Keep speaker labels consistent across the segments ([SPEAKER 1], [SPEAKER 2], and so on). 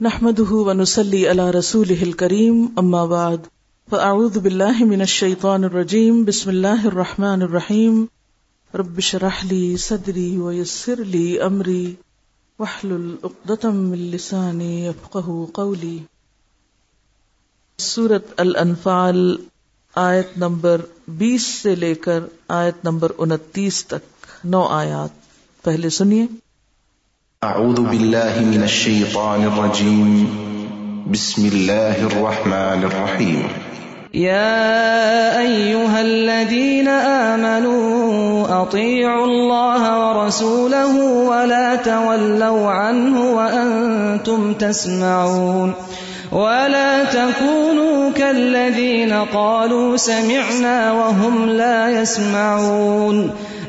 [SPEAKER 1] نحمده ونسلي على رسوله الكريم، أما بعد، فأعوذ بالله من الشيطان الرجيم، بسم الله الرحمن الرحيم. رب شرح لي صدري ويسر لي أمري، واحلل عقدة من لساني يفقه قولي. سورة الانفال آیت نمبر بیس سے لے کر آیت نمبر انتیس تک، نو آیات، پہلے سنیے۔
[SPEAKER 2] أعوذ بالله من الشيطان الرجيم. بسم الله الرحمن الرحيم.
[SPEAKER 3] يا أيها الذين آمنوا أطيعوا الله ورسوله ولا تولوا عنه وأنتم تسمعون. ولا تكونوا كالذين قالوا سمعنا وهم لا يسمعون.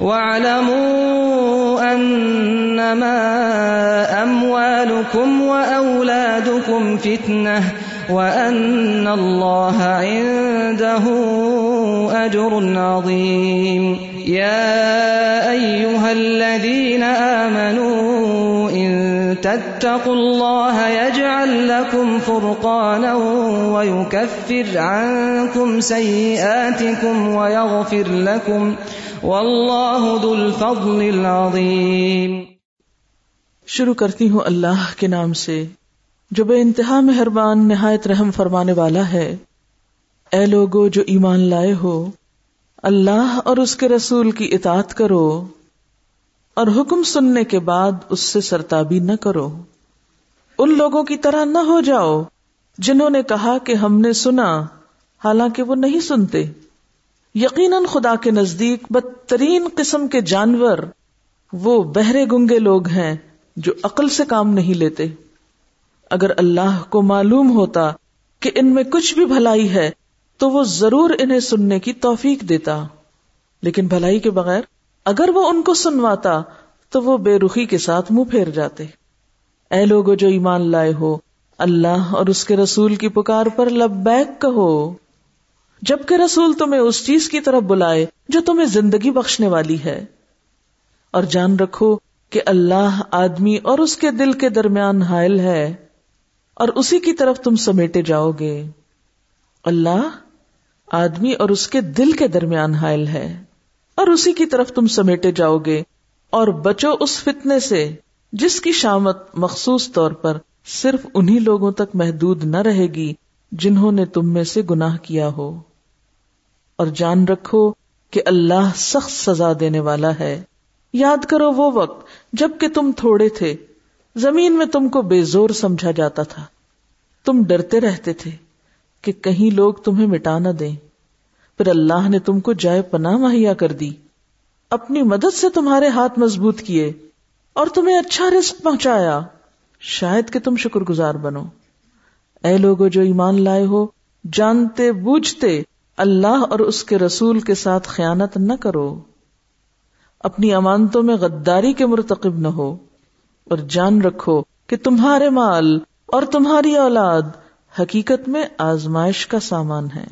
[SPEAKER 3] واعلموا أنما أموالكم وأولادكم فتنة وأن الله عنده أجر عظيم. يا أيها الذين آمنوا إن تتقوا الله يجعل لكم فرقانا ويكفر عنكم سيئاتكم ويغفر لكم والله ذو الفضل العظيم.
[SPEAKER 1] شروع کرتی ہوں اللہ کے نام سے۔ جو بے انتہا مہربان نہایت رحم فرمانے والا ہے۔ اے لوگو جو ایمان لائے ہو، اللہ اور اس کے رسول کی اطاعت کرو اور حکم سننے کے بعد اس سے سرتابی نہ کرو۔ ان لوگوں کی طرح نہ ہو جاؤ جنہوں نے کہا کہ ہم نے سنا، حالانکہ وہ نہیں سنتے۔ یقیناً خدا کے نزدیک بدترین قسم کے جانور وہ بہرے گنگے لوگ ہیں جو عقل سے کام نہیں لیتے۔ اگر اللہ کو معلوم ہوتا کہ ان میں کچھ بھی بھلائی ہے، تو وہ ضرور انہیں سننے کی توفیق دیتا۔ لیکن بھلائی کے بغیر اگر وہ ان کو سنواتا، تو وہ بے رخی کے ساتھ منہ پھیر جاتے۔ اے لوگ جو ایمان لائے ہو، اللہ اور اس کے رسول کی پکار پر لبیک کہو۔ جبکہ رسول تمہیں اس چیز کی طرف بلائے جو تمہیں زندگی بخشنے والی ہے۔ اور جان رکھو کہ اللہ آدمی اور اس کے دل کے درمیان حائل ہے۔ اور اسی کی طرف تم سمیٹے جاؤ گے۔ اللہ آدمی اور اس کے دل کے درمیان حائل ہے۔ اور اسی کی طرف تم سمیٹے جاؤ گے۔ اور بچو اس فتنے سے جس کی شامت مخصوص طور پر صرف انہی لوگوں تک محدود نہ رہے گی جنہوں نے تم میں سے گناہ کیا ہو۔ اور جان رکھو کہ اللہ سخت سزا دینے والا ہے۔ یاد کرو وہ وقت جبکہ تم تھوڑے تھے۔ زمین میں تم کو بے زور سمجھا جاتا تھا۔ تم ڈرتے رہتے تھے کہ کہیں لوگ تمہیں مٹا نہ دیں۔ پھر اللہ نے تم کو جائے پناہ مہیا کر دی۔ اپنی مدد سے تمہارے ہاتھ مضبوط کیے اور تمہیں اچھا رزق پہنچایا۔ شاید کہ تم شکر گزار بنو۔ اے لوگوں جو ایمان لائے ہو، جانتے بوجھتے اللہ اور اس کے رسول کے ساتھ خیانت نہ کرو۔ اپنی امانتوں میں غداری کے مرتکب نہ ہو۔ اور جان رکھو کہ تمہارے مال اور تمہاری اولاد حقیقت میں آزمائش کا سامان ہے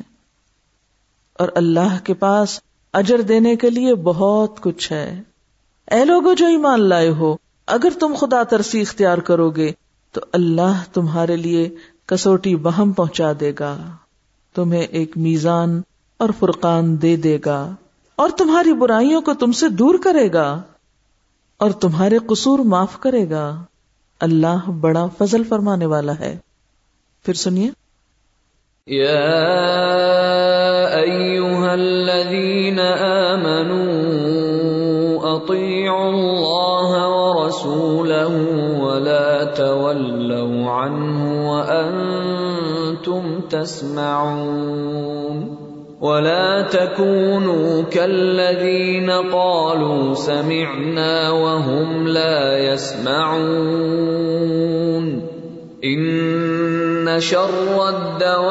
[SPEAKER 1] اور اللہ کے پاس اجر دینے کے لیے بہت کچھ ہے۔ اے لوگو جو ایمان لائے ہو، اگر تم خدا ترسی اختیار کرو گے، تو اللہ تمہارے لیے کسوٹی بہم پہنچا دے گا۔ تمہیں ایک میزان اور فرقان دے دے گا اور تمہاری برائیوں کو تم سے دور کرے گا۔ اور تمہارے قصور معاف کرے گا۔ اللہ بڑا فضل فرمانے والا ہے۔ پھر سنیے۔
[SPEAKER 4] الذين آمنوا أطيعوا الله ورسوله ولا تولوا عنه وأنتم تسمعون۔ ولا تكونوا كالذين قالوا سمعنا وهم لا يسمعون إن شر الدواب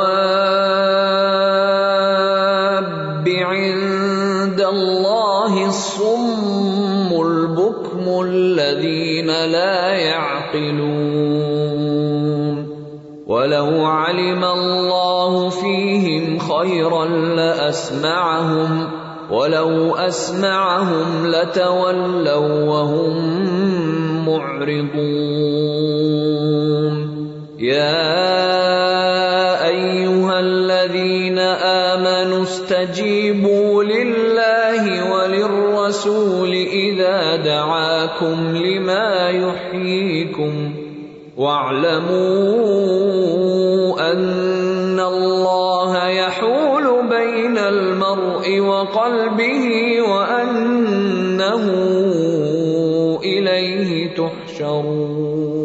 [SPEAKER 4] عند الله الصم البكم الذين لا يعقلون ولو علم الله فيهم خيرا لاسمعهم ولو اسمعهم لتولوا وهم معرضون. يا ايها الذين امنوا استجيبوا لله وللرسول اذا دعاكم لما يحييكم واعلموا ان الله المرء وقلبه وانه اليه تحشرون.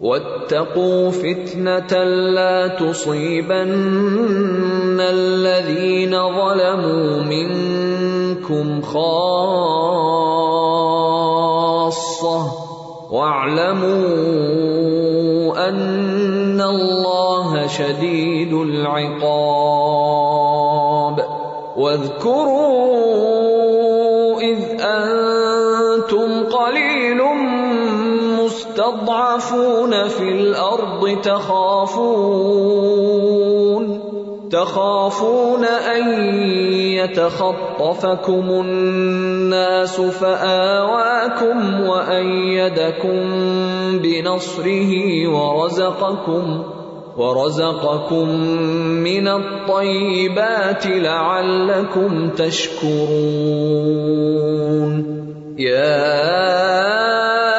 [SPEAKER 4] واتقوا فتنه لا تصيبن الذين ظلموا منكم خاصه واعلموا ان الله شديد العقاب. واذكروا اذ انتم قليل مستضعفون في الارض تخافون تخافون ان يتخطفكم الناس فاواكم وايدكم بنصره ورزقكم ورزقكم من الطيبات لعلكم تشكرون. يا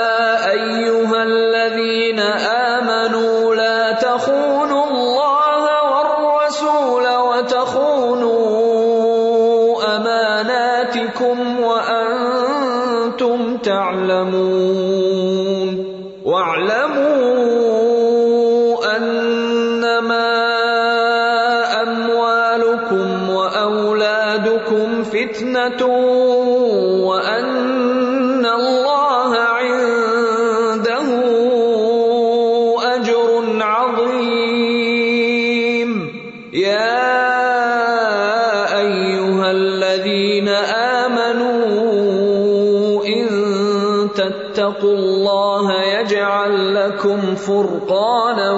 [SPEAKER 4] لكم فرقانا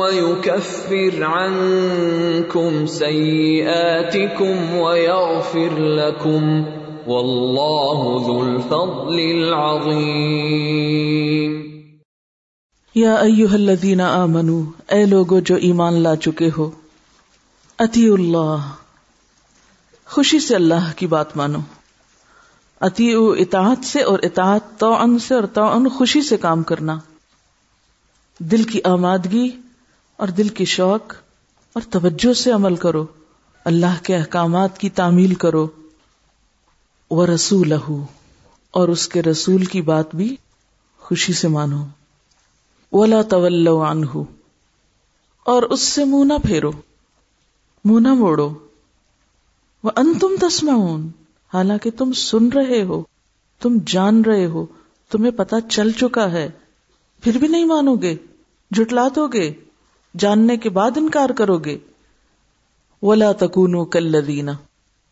[SPEAKER 4] ويكفر عنكم سيئاتكم ويغفر لكم والله ذو الفضل العظيم.
[SPEAKER 1] یا ایوہ الذین آمنو، اے لوگو جو ایمان لا چکے ہو اتی اللہ، خوشی سے اللہ کی بات مانو۔ اتی اطاعت سے اور اطاعت توعن سے اور توعن خوشی سے کام کرنا۔ دل کی آمادگی اور دل کی شوق اور توجہ سے عمل کرو۔ اللہ کے احکامات کی تعمیل کرو۔ وہ رسول اور اس کے رسول کی بات بھی خوشی سے مانو۔ ولا طول عنہ اور اس سے منہ نہ پھیرو۔ منہ نہ موڑو۔ وہ ان تم تسمعون۔ حالانکہ تم سن رہے ہو۔ تم جان رہے ہو۔ تمہیں پتا چل چکا ہے۔ پھر بھی نہیں مانو گے۔ جٹلا دو گے، جاننے کے بعد انکار کرو گے۔ ولا تکونو کلذین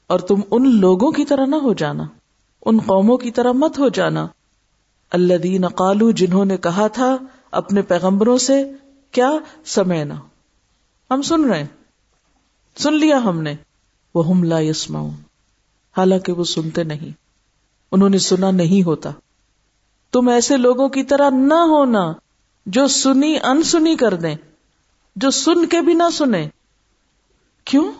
[SPEAKER 1] اور تم ان لوگوں کی طرح نہ ہو جانا، ان قوموں کی طرح مت ہو جانا۔ اللہ دین قالو جنہوں نے کہا تھا اپنے پیغمبروں سے، کیا سمینا ہم سن رہے ہیں۔ سن لیا ہم نے۔ وہ ہم لا یسماؤں حالانکہ وہ سنتے نہیں۔ انہوں نے سنا نہیں ہوتا۔ تم ایسے لوگوں کی طرح نہ ہونا۔ جو سنی انسنی کر دیں، جو سن کے بھی نہ سنے کیوں؟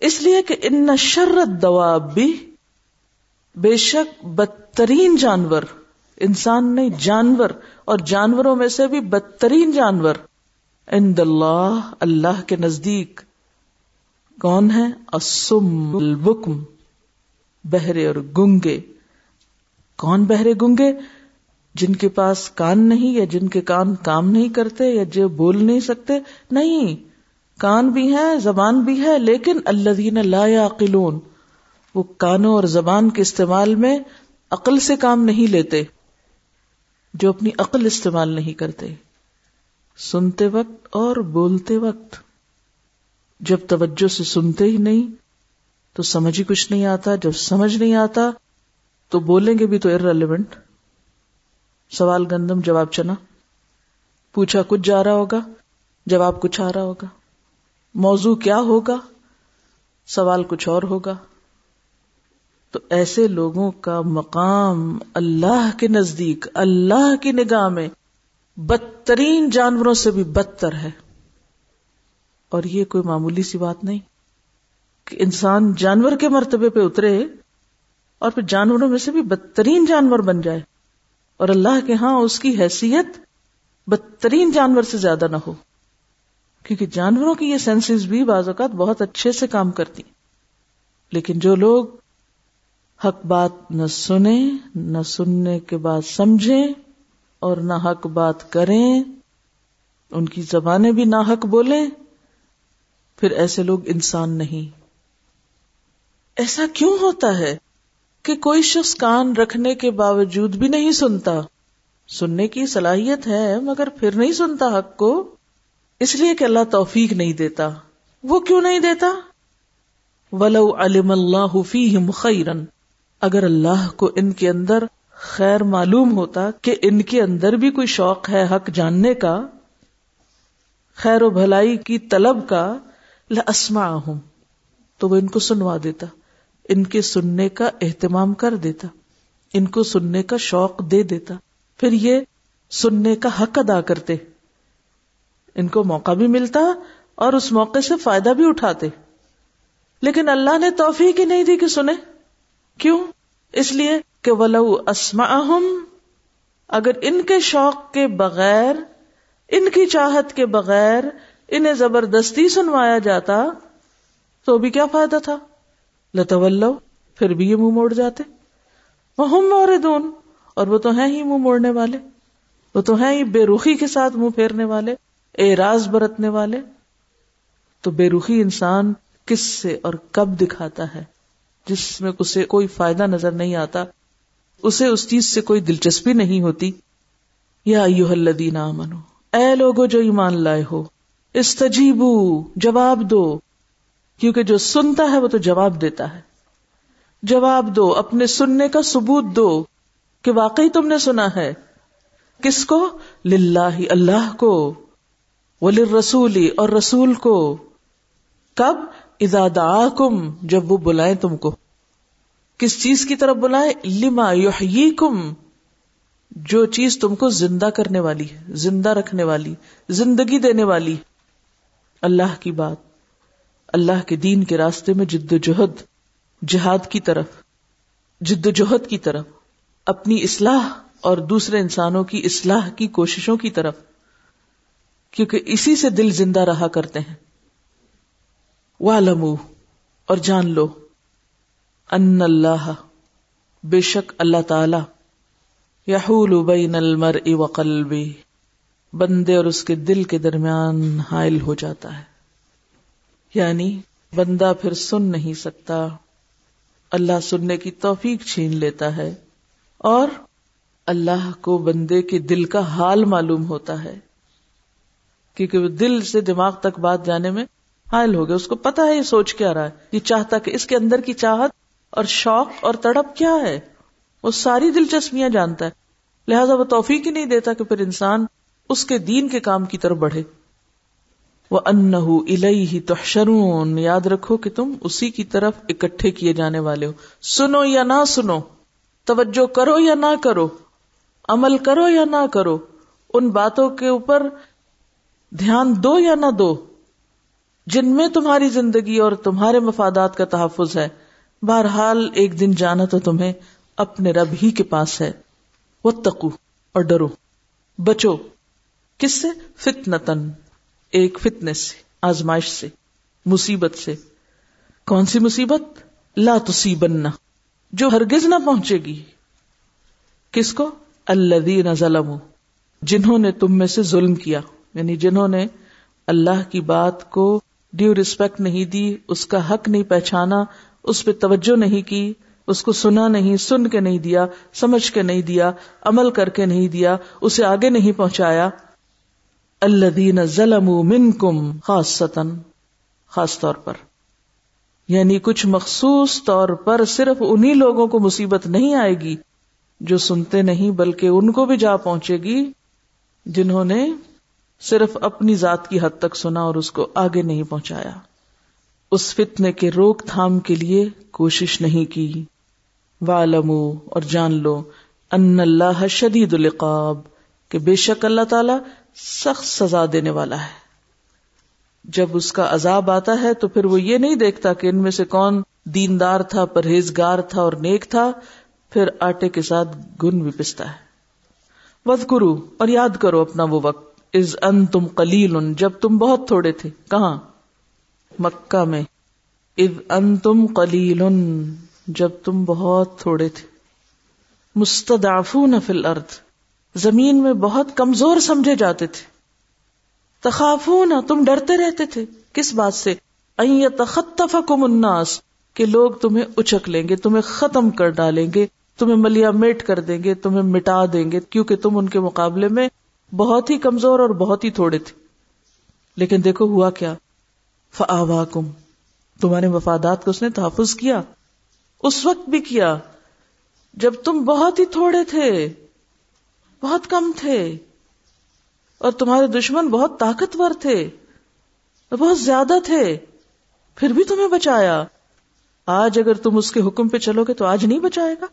[SPEAKER 1] اس لیے کہ ان شرت دواب بھی بے شک بدترین جانور، انسان نہیں، جانور، اور جانوروں میں سے بھی بدترین جانور۔ عند اللہ اللہ کے نزدیک۔ کون ہے اسم البکم، بہرے اور گنگے۔ کون بہرے گنگے؟ جن کے پاس کان نہیں یا جن کے کان کام نہیں کرتے یا جو بول نہیں سکتے، نہیں، کان بھی ہے، زبان بھی ہے، لیکن اللہ دین لا یعقلون، وہ کانوں اور زبان کے استعمال میں عقل سے کام نہیں لیتے، جو اپنی عقل استعمال نہیں کرتے۔ سنتے وقت اور بولتے وقت۔ جب توجہ سے سنتے ہی نہیں، تو سمجھ ہی کچھ نہیں آتا، جب سمجھ نہیں آتا، تو بولیں گے بھی تو ارریلیونٹ سوال گندم، جواب چنا۔ پوچھا، کچھ جا رہا ہوگا؟ جواب کچھ آ رہا ہوگا۔ موضوع کیا ہوگا؟ سوال کچھ اور ہوگا۔ تو ایسے لوگوں کا مقام اللہ کے نزدیک، اللہ کی نگاہ میں بدترین جانوروں سے بھی بدتر ہے۔ اور یہ کوئی معمولی سی بات نہیں کہ انسان جانور کے مرتبے پہ اترے اور پھر جانوروں میں سے بھی بدترین جانور بن جائے۔ اور اللہ کے ہاں اس کی حیثیت بدترین جانور سے زیادہ نہ ہو۔ کیونکہ جانوروں کی یہ سینسز بھی بعض اوقات بہت اچھے سے کام کرتی لیکن جو لوگ حق بات نہ سنیں، نہ سننے کے بعد سمجھیں اور نہ حق بات کریں، ان کی زبانیں بھی نہ حق بولیں، پھر ایسے لوگ انسان نہیں۔ ایسا کیوں ہوتا ہے؟ کہ کوئی شخص کان رکھنے کے باوجود بھی نہیں سنتا۔ سننے کی صلاحیت ہے، مگر پھر نہیں سنتا حق کو۔ اس لیے کہ اللہ توفیق نہیں دیتا۔ وہ کیوں نہیں دیتا؟ ولو علم اللہ فیہم خیرن اگر اللہ کو ان کے اندر خیر معلوم ہوتا کہ ان کے اندر بھی کوئی شوق ہے حق جاننے کا، خیر و بھلائی کی طلب کا لسما ہوں تو وہ ان کو سنوا دیتا۔ ان کے سننے کا اہتمام کر دیتا، ان کو سننے کا شوق دے دیتا۔ پھر یہ سننے کا حق ادا کرتے۔ ان کو موقع بھی ملتا اور اس موقع سے فائدہ بھی اٹھاتے۔ لیکن اللہ نے توفیق ہی نہیں دی کہ سنے کیوں؟ اس لیے کہ ولو اسما اگر ان کے شوق کے بغیر، ان کی چاہت کے بغیر انہیں زبردستی سنوایا جاتا، تو بھی کیا فائدہ تھا؟ لتول پھر بھی یہ منہ موڑ جاتے۔ وہ ہم دون اور وہ تو ہیں ہی منہ موڑنے والے۔ وہ تو ہیں ہی بے رخی کے ساتھ منہ پھیرنے والے اعراض برتنے والے۔ تو بے رخی انسان کس سے اور کب دکھاتا ہے؟ جس میں اسے کوئی فائدہ نظر نہیں آتا، اسے اس چیز سے کوئی دلچسپی نہیں ہوتی۔ یا ایوہ الذین آمنو اے لوگو جو ایمان لائے ہو، استجیبو، جواب دو۔ کیونکہ جو سنتا ہے وہ تو جواب دیتا ہے۔ جواب دو، اپنے سننے کا ثبوت دو کہ واقعی تم نے سنا ہے۔ کس کو؟ للہ، اللہ کو۔ رسولی اور رسول کو۔ کب؟ اذا دعاکم، جب وہ بلائیں تم کو۔ کس چیز کی طرف بلائیں؟ لما یحییکم، جو چیز تم کو زندہ کرنے والی ہے، زندہ رکھنے والی، زندگی دینے والی۔ اللہ کی بات۔ اللہ کے دین کے راستے میں جد و جہد، جہاد کی طرف، جد و جہد کی طرف، اپنی اصلاح اور دوسرے انسانوں کی اصلاح کی کوششوں کی طرف، کیونکہ اسی سے دل زندہ رہا کرتے ہیں۔ والمو اور جان لو ان اللہ بے شک اللہ تعالی یحول بین المرء وقلبی، بندے اور اس کے دل کے درمیان حائل ہو جاتا ہے۔ یعنی بندہ پھر سن نہیں سکتا۔ اللہ سننے کی توفیق چھین لیتا ہے اور اللہ کو بندے کے دل کا حال معلوم ہوتا ہے۔ کیونکہ وہ دل سے دماغ تک بات جانے میں حائل ہو گیا اس کو پتا ہے یہ سوچ کیا رہا ہے۔ یہ چاہتا کہ اس کے اندر کی چاہت اور شوق اور تڑپ کیا ہے۔ وہ ساری دلچسپیاں جانتا ہے۔ لہذا وہ توفیق ہی نہیں دیتا کہ پھر انسان اس کے دین کے کام کی طرف بڑھے۔ وہ ان ہی تحشرون۔ یاد رکھو کہ تم اسی کی طرف اکٹھے کیے جانے والے ہو۔ سنو یا نہ سنو، توجہ کرو یا نہ کرو، عمل کرو یا نہ کرو، ان باتوں کے اوپر دھیان دو یا نہ دو۔ جن میں تمہاری زندگی اور تمہارے مفادات کا تحفظ ہے، بہرحال ایک دن جانا تو تمہیں اپنے رب ہی کے پاس ہے۔ وہ تکو اور ڈرو۔ بچو، کس سے؟ فتنتن ایک فتنس سے، آزمائش سے، مصیبت سے۔ کون سی مصیبت؟ لا تصیبن جو ہرگز نہ پہنچے گی۔ کس کو؟ الذین ظلموا۔ جنہوں نے تم میں سے ظلم کیا۔ یعنی جنہوں نے اللہ کی بات کو ڈیو ریسپیکٹ نہیں دی، اس کا حق نہیں پہچانا، اس پہ توجہ نہیں کی، اس کو سنا نہیں، سن کے نہیں دیا، سمجھ کے نہیں دیا، عمل کر کے نہیں دیا، اسے آگے نہیں پہنچایا۔ اللہ دین ظلم من کم خاص خاص طور پر۔ یعنی کچھ مخصوص طور پر صرف انہی لوگوں کو مصیبت نہیں آئے گی جو سنتے نہیں بلکہ ان کو بھی جا پہنچے گی جنہوں نے صرف اپنی ذات کی حد تک سنا اور اس کو آگے نہیں پہنچایا۔ اس فتنے کے روک تھام کے لیے کوشش نہیں کی۔ والمو اور جان لو ان اللہ شدید القاب کہ بے شک اللہ تعالی سخت سزا دینے والا ہے۔ جب اس کا عذاب آتا ہے تو پھر وہ یہ نہیں دیکھتا کہ ان میں سے کون دیندار تھا، پرہیزگار تھا اور نیک تھا، پھر آٹے کے ساتھ گن بھی پستا ہے۔ ود کرو اور یاد کرو اپنا وہ وقت۔ از ان تم کلیل جب تم بہت تھوڑے تھے۔ کہاں؟ مکہ میں۔ از ان تم کلیل جب تم بہت تھوڑے تھے۔ مستدافون فی الارض۔ زمین میں بہت کمزور سمجھے جاتے تھے۔ تخافون، تم ڈرتے رہتے تھے۔ کس بات سے؟ تخطفکم الناس، کہ لوگ تمہیں اچک لیں گے، تمہیں ختم کر ڈالیں گے، تمہیں ملیا میٹ کر دیں گے، تمہیں مٹا دیں گے، کیونکہ تم ان کے مقابلے میں بہت ہی کمزور اور بہت ہی تھوڑے تھے۔ لیکن دیکھو ہوا کیا۔ فا کم تمہارے مفادات کو اس نے تحفظ کیا۔ اس وقت بھی کیا۔ جب تم بہت ہی تھوڑے تھے۔ بہت کم تھے اور تمہارے دشمن بہت طاقتور تھے بہت زیادہ تھے۔ پھر بھی تمہیں بچایا۔ آج اگر تم اس کے حکم پہ چلو گے تو آج نہیں بچائے گا۔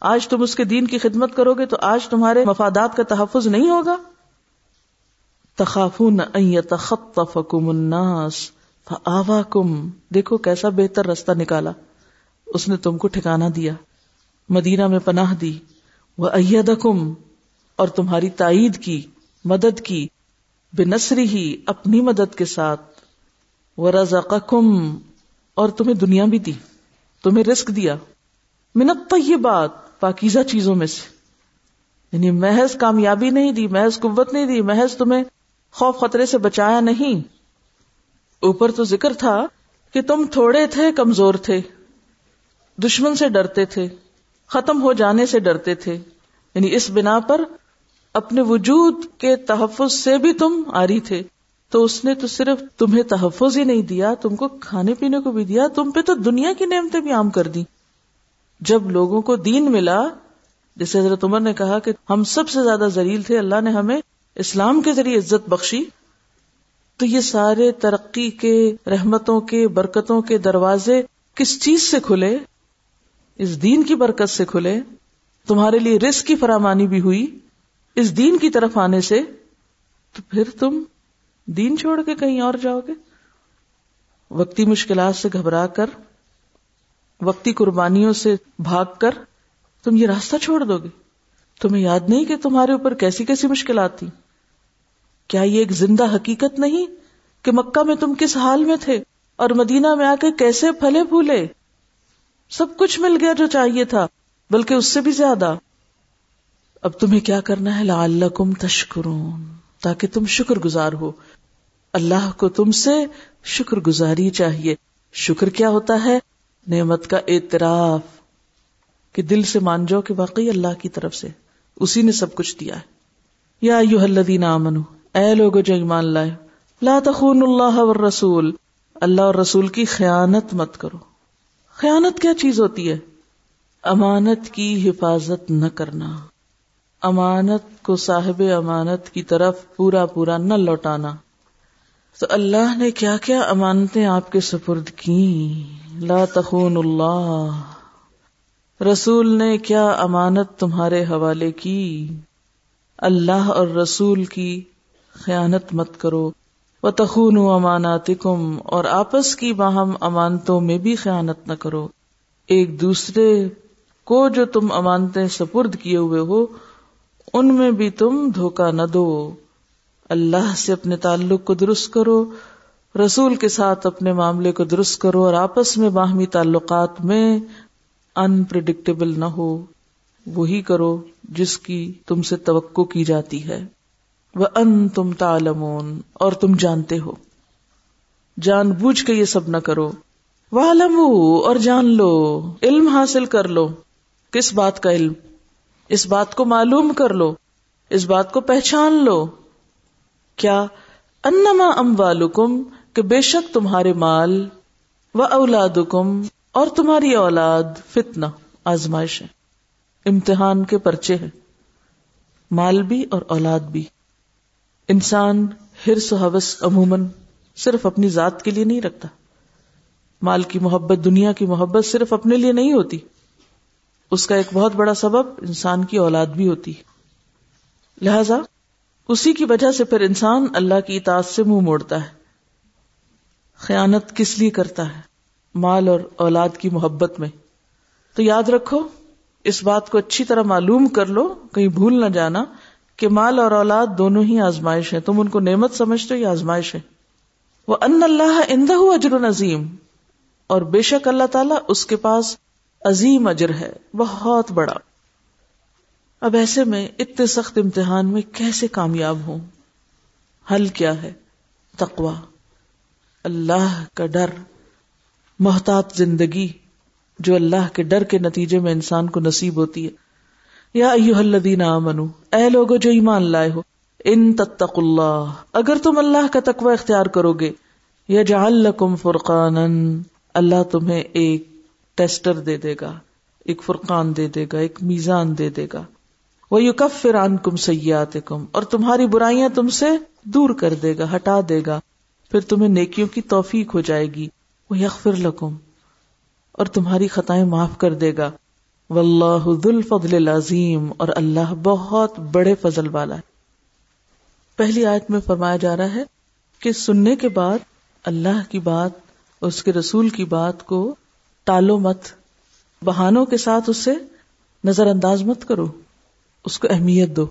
[SPEAKER 1] آج تم اس کے دین کی خدمت کرو گے تو آج تمہارے مفادات کا تحفظ نہیں ہوگا۔ تخافون تخطفکم الناس فآواکم۔ دیکھو کیسا بہتر رستہ نکالا۔ اس نے تم کو ٹھکانا دیا۔ مدینہ میں پناہ دی۔ وہ اور تمہاری تائید کی، مدد کی، بنصری ہی اپنی مدد کے ساتھ۔ وہ اور تمہیں دنیا بھی دی، تمہیں رزق دیا۔ منت طیبات پاکیزہ چیزوں میں سے۔ یعنی محض کامیابی نہیں دی، محض قوت نہیں دی، محض تمہیں خوف خطرے سے بچایا نہیں۔ اوپر تو ذکر تھا کہ تم تھوڑے تھے، کمزور تھے۔ دشمن سے ڈرتے تھے، ختم ہو جانے سے ڈرتے تھے۔ یعنی اس بنا پر اپنے وجود کے تحفظ سے بھی تم آ رہی تھے۔ تو اس نے تو صرف تمہیں تحفظ ہی نہیں دیا، تم کو کھانے پینے کو بھی دیا، تم پہ تو دنیا کی نعمتیں بھی عام کر دی۔ جب لوگوں کو دین ملا، جیسے حضرت عمر نے کہا کہ ہم سب سے زیادہ ذلیل تھے، اللہ نے ہمیں اسلام کے ذریعے عزت بخشی۔ تو یہ سارے ترقی کے، رحمتوں کے، برکتوں کے دروازے کس چیز سے کھلے؟ اس دین کی برکت سے کھلے۔ تمہارے لیے رسک کی فرامانی بھی ہوئی۔ اس دین کی طرف آنے سے تو پھر تم دین چھوڑ کے کہیں اور جاؤ گے؟ وقتی مشکلات سے گھبرا کر، وقتی قربانیوں سے بھاگ کر تم یہ راستہ چھوڑ دو گے؟ تمہیں یاد نہیں کہ تمہارے اوپر کیسی کیسی مشکلات تھی کیا یہ ایک زندہ حقیقت نہیں کہ مکہ میں تم کس حال میں تھے اور مدینہ میں آ کے کیسے پھلے پھولے؟ سب کچھ مل گیا جو چاہیے تھا، بلکہ اس سے بھی زیادہ۔ اب تمہیں کیا کرنا ہے؟ لعلکم تشکرون، تاکہ تم شکر گزار ہو۔ اللہ کو تم سے شکر گزاری چاہیے۔ شکر کیا ہوتا ہے؟ نعمت کا اعتراف۔ کہ دل سے مان جاؤ کہ واقعی اللہ کی طرف سے اسی نے سب کچھ دیا ہے۔ یا یو الذین آمنو، اے لوگو جو ایمان لائے، لا تخون اللہ والرسول، اللہ اور رسول کی خیانت مت کرو۔ خیانت کیا چیز ہوتی ہے؟ امانت کی حفاظت نہ کرنا۔ امانت کو صاحب امانت کی طرف پورا پورا نہ لوٹانا۔ تو اللہ نے کیا کیا امانتیں آپ کے سپرد کی لا تخون اللہ۔ رسول نے کیا امانت تمہارے حوالے کی؟ اللہ اور رسول کی خیانت مت کرو۔ و تخون امانات اور آپس کی باہم امانتوں میں بھی خیانت نہ کرو۔ ایک دوسرے کو جو تم امانتیں سپرد کیے ہوئے ہو ان میں بھی تم دھوکا نہ دو۔ اللہ سے اپنے تعلق کو درست کرو، رسول کے ساتھ اپنے معاملے کو درست کرو اور آپس میں باہمی تعلقات میں انپریڈکٹیبل نہ ہو۔ وہی کرو جس کی تم سے توقع کی جاتی ہے۔ وہ ان تم تالمون اور تم جانتے ہو۔ جان بوجھ کے یہ سب نہ کرو۔ وہ اور جان لو۔ علم حاصل کر لو۔ کس بات کا علم؟ اس بات کو معلوم کر لو، اس بات کو پہچان لو۔ کیا انما ام والم کہ بے شک تمہارے مال و اولاد اور تمہاری اولاد فتنا آزمائش ہے۔ امتحان کے پرچے ہیں۔ مال بھی اور اولاد بھی۔ انسان ہرس و حوث عموماً صرف اپنی ذات کے لیے نہیں رکھتا۔ مال کی محبت، دنیا کی محبت صرف اپنے لیے نہیں ہوتی۔ اس کا ایک بہت بڑا سبب انسان کی اولاد بھی ہوتی لہذا اسی کی وجہ سے پھر انسان اللہ کی اطاعت سے منہ موڑتا ہے۔ خیانت کس لیے کرتا ہے؟ مال اور اولاد کی محبت میں۔ تو یاد رکھو، اس بات کو اچھی طرح معلوم کر لو، کہیں بھول نہ جانا کہ مال اور اولاد دونوں ہی آزمائش ہے تم ان کو نعمت سمجھتے ہو یا آزمائش ہے؟ وہ ان اللہ اندہ اجر نظیم اور بے شک اللہ تعالیٰ اس کے پاس عظیم اجر ہے، بہت بڑا۔ اب ایسے میں اتنے سخت امتحان میں کیسے کامیاب ہوں؟ حل کیا ہے؟ تقوا اللہ کا ڈر، محتاط زندگی، جو اللہ کے ڈر کے نتیجے میں انسان کو نصیب ہوتی ہے۔ یا ایوہ الذین آمنو، اے لوگو جو ایمان لائے ہو، ان تتق اللہ۔ اگر تم اللہ کا تقوی اختیار کرو گے، یجعل لکم فرقانا، اللہ تمہیں ایک ٹیسٹر دے دے گا، ایک فرقان دے دے گا، ایک میزان دے دے گا۔ وہ یو کف فران کم سیات اور تمہاری برائیاں تم سے دور کر دے گا، ہٹا دے گا۔ پھر تمہیں نیکیوں کی توفیق ہو جائے گی۔ وہ یکفر لکم اور تمہاری خطائیں معاف کر دے گا۔ واللہ ذو الفضل العظیم اور اللہ بہت بڑے فضل والا ہے۔ پہلی آیت میں فرمایا جا رہا ہے کہ سننے کے بعد اللہ کی بات، اس کے رسول کی بات کو ٹالو مت، بہانوں کے ساتھ اس سے نظر انداز مت کرو، اس کو اہمیت دو۔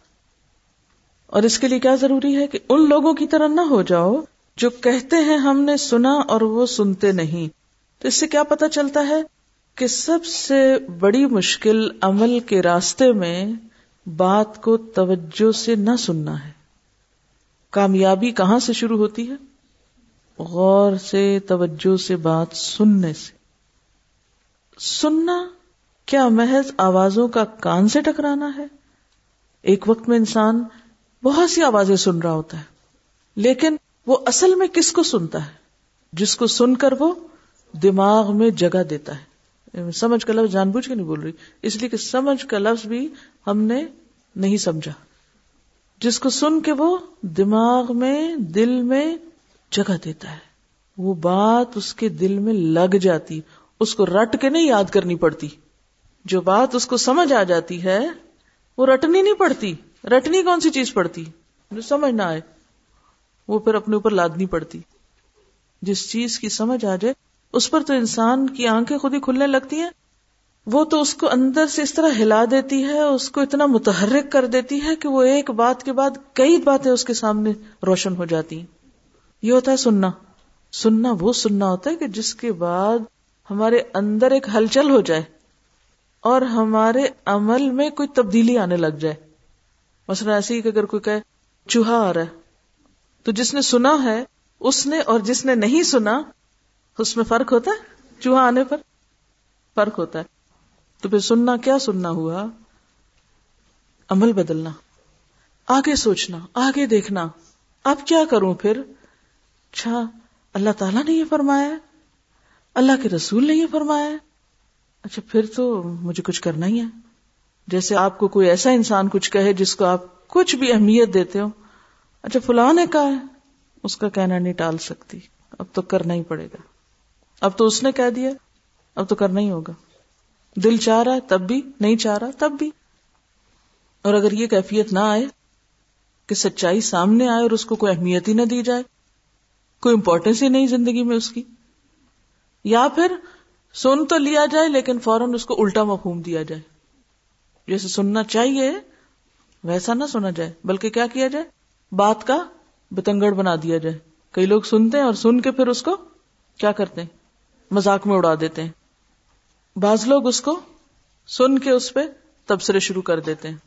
[SPEAKER 1] اور اس کے لیے کیا ضروری ہے کہ ان لوگوں کی طرح نہ ہو جاؤ جو کہتے ہیں ہم نے سنا اور وہ سنتے نہیں۔ تو اس سے کیا پتا چلتا ہے کہ سب سے بڑی مشکل عمل کے راستے میں بات کو توجہ سے نہ سننا ہے۔ کامیابی کہاں سے شروع ہوتی ہے؟ غور سے، توجہ سے بات سننے سے۔ سننا کیا محض آوازوں کا کان سے ٹکرانا ہے؟ ایک وقت میں انسان بہت سی آوازیں سن رہا ہوتا ہے، لیکن وہ اصل میں کس کو سنتا ہے؟ جس کو سن کر وہ دماغ میں جگہ دیتا ہے۔ سمجھ کا لفظ جان بوجھ کے نہیں بول رہی، اس لیے کہ سمجھ کا لفظ بھی ہم نے نہیں سمجھا۔ جس کو سن کے وہ دماغ میں، دل میں جگہ دیتا ہے۔ وہ بات اس کے دل میں لگ جاتی اس کو رٹ کے نہیں یاد کرنی پڑتی۔ جو بات اس کو سمجھ آ جاتی ہے، وہ رٹنی نہیں پڑتی۔ رٹنی کون سی چیز پڑتی؟ جو سمجھ نہ آئے، وہ پھر اپنے اوپر لادنی پڑتی۔ جس چیز کی سمجھ آ جائے، اس پر تو انسان کی آنکھیں خود ہی کھلنے لگتی ہیں۔ وہ تو اس کو اندر سے اس طرح ہلا دیتی ہے، اس کو اتنا متحرک کر دیتی ہے کہ وہ ایک بات کے بعد کئی باتیں اس کے سامنے روشن ہو جاتی ہیں۔ یہ ہوتا ہے سننا۔ سننا وہ سننا ہوتا ہے کہ جس کے بعد ہمارے اندر ایک ہلچل ہو جائے اور ہمارے عمل میں کوئی تبدیلی آنے لگ جائے۔ مثلا ایسے ہی کہ اگر کوئی کہ چوہا آ رہا ہے۔ تو جس نے سنا ہے، اس نے اور جس نے نہیں سنا، اس میں فرق ہوتا ہے؟ چوہا آنے پر فرق ہوتا ہے۔ تو پھر سننا، کیا سننا ہوا؟ عمل بدلنا۔ آگے سوچنا، آگے دیکھنا۔ اب کیا کروں پھر؟ اچھا اللہ تعالیٰ نے یہ فرمایا اللہ کے رسول نے یہ فرمایا اچھا پھر تو مجھے کچھ کرنا ہی ہے۔ جیسے آپ کو کوئی ایسا انسان کچھ کہے جس کو آپ کچھ بھی اہمیت دیتے ہو۔ اچھا فلاں نے کہا ہے، اس کا کہنا نہیں ٹال سکتی۔ اب تو کرنا ہی پڑے گا۔ اب تو اس نے کہہ دیا۔ اب تو کرنا ہی ہوگا۔ دل چاہ رہا ہے تب بھی، نہیں چاہ رہا تب بھی۔ اور اگر یہ کیفیت نہ آئے کہ سچائی سامنے آئے اور اس کو کوئی اہمیت ہی نہ دی جائے، کوئی امپورٹینس ہی نہیں زندگی میں اس کی۔ یا پھر سن تو لیا جائے لیکن فوراً اس کو الٹا مفہوم دیا جائے۔ جیسے سننا چاہیے، ویسا نہ سنا جائے، بلکہ کیا کیا جائے؟ بات کا بتنگڑ بنا دیا جائے۔ کئی لوگ سنتے ہیں اور سن کے پھر اس کو کیا کرتے ہیں؟ مزاق میں اڑا دیتے ہیں۔ بعض لوگ اس کو سن کے اس پہ تبصرے شروع کر دیتے ہیں۔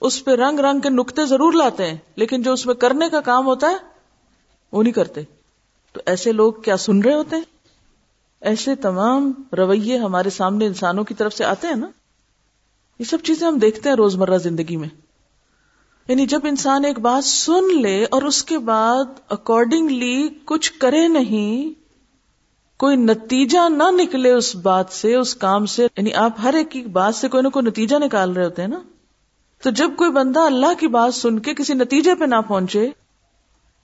[SPEAKER 1] اس پہ رنگ رنگ کے نقطے ضرور لاتے ہیں، لیکن جو اس میں کرنے کا کام ہوتا ہے، وہ نہیں کرتے۔ تو ایسے لوگ کیا سن رہے ہوتے ہیں؟ ایسے تمام رویے ہمارے سامنے انسانوں کی طرف سے آتے ہیں نا؟ یہ سب چیزیں ہم دیکھتے ہیں روزمرہ زندگی میں۔ یعنی جب انسان ایک بات سن لے اور اس کے بعد اکارڈنگلی کچھ کرے نہیں، کوئی نتیجہ نہ نکلے اس بات سے، اس کام سے یعنی آپ ہر ایک کی بات سے کوئی نہ کوئی نتیجہ نکال رہے ہوتے ہیں نا؟ تو جب کوئی بندہ اللہ کی بات سن کے کسی نتیجے پہ نہ پہنچے،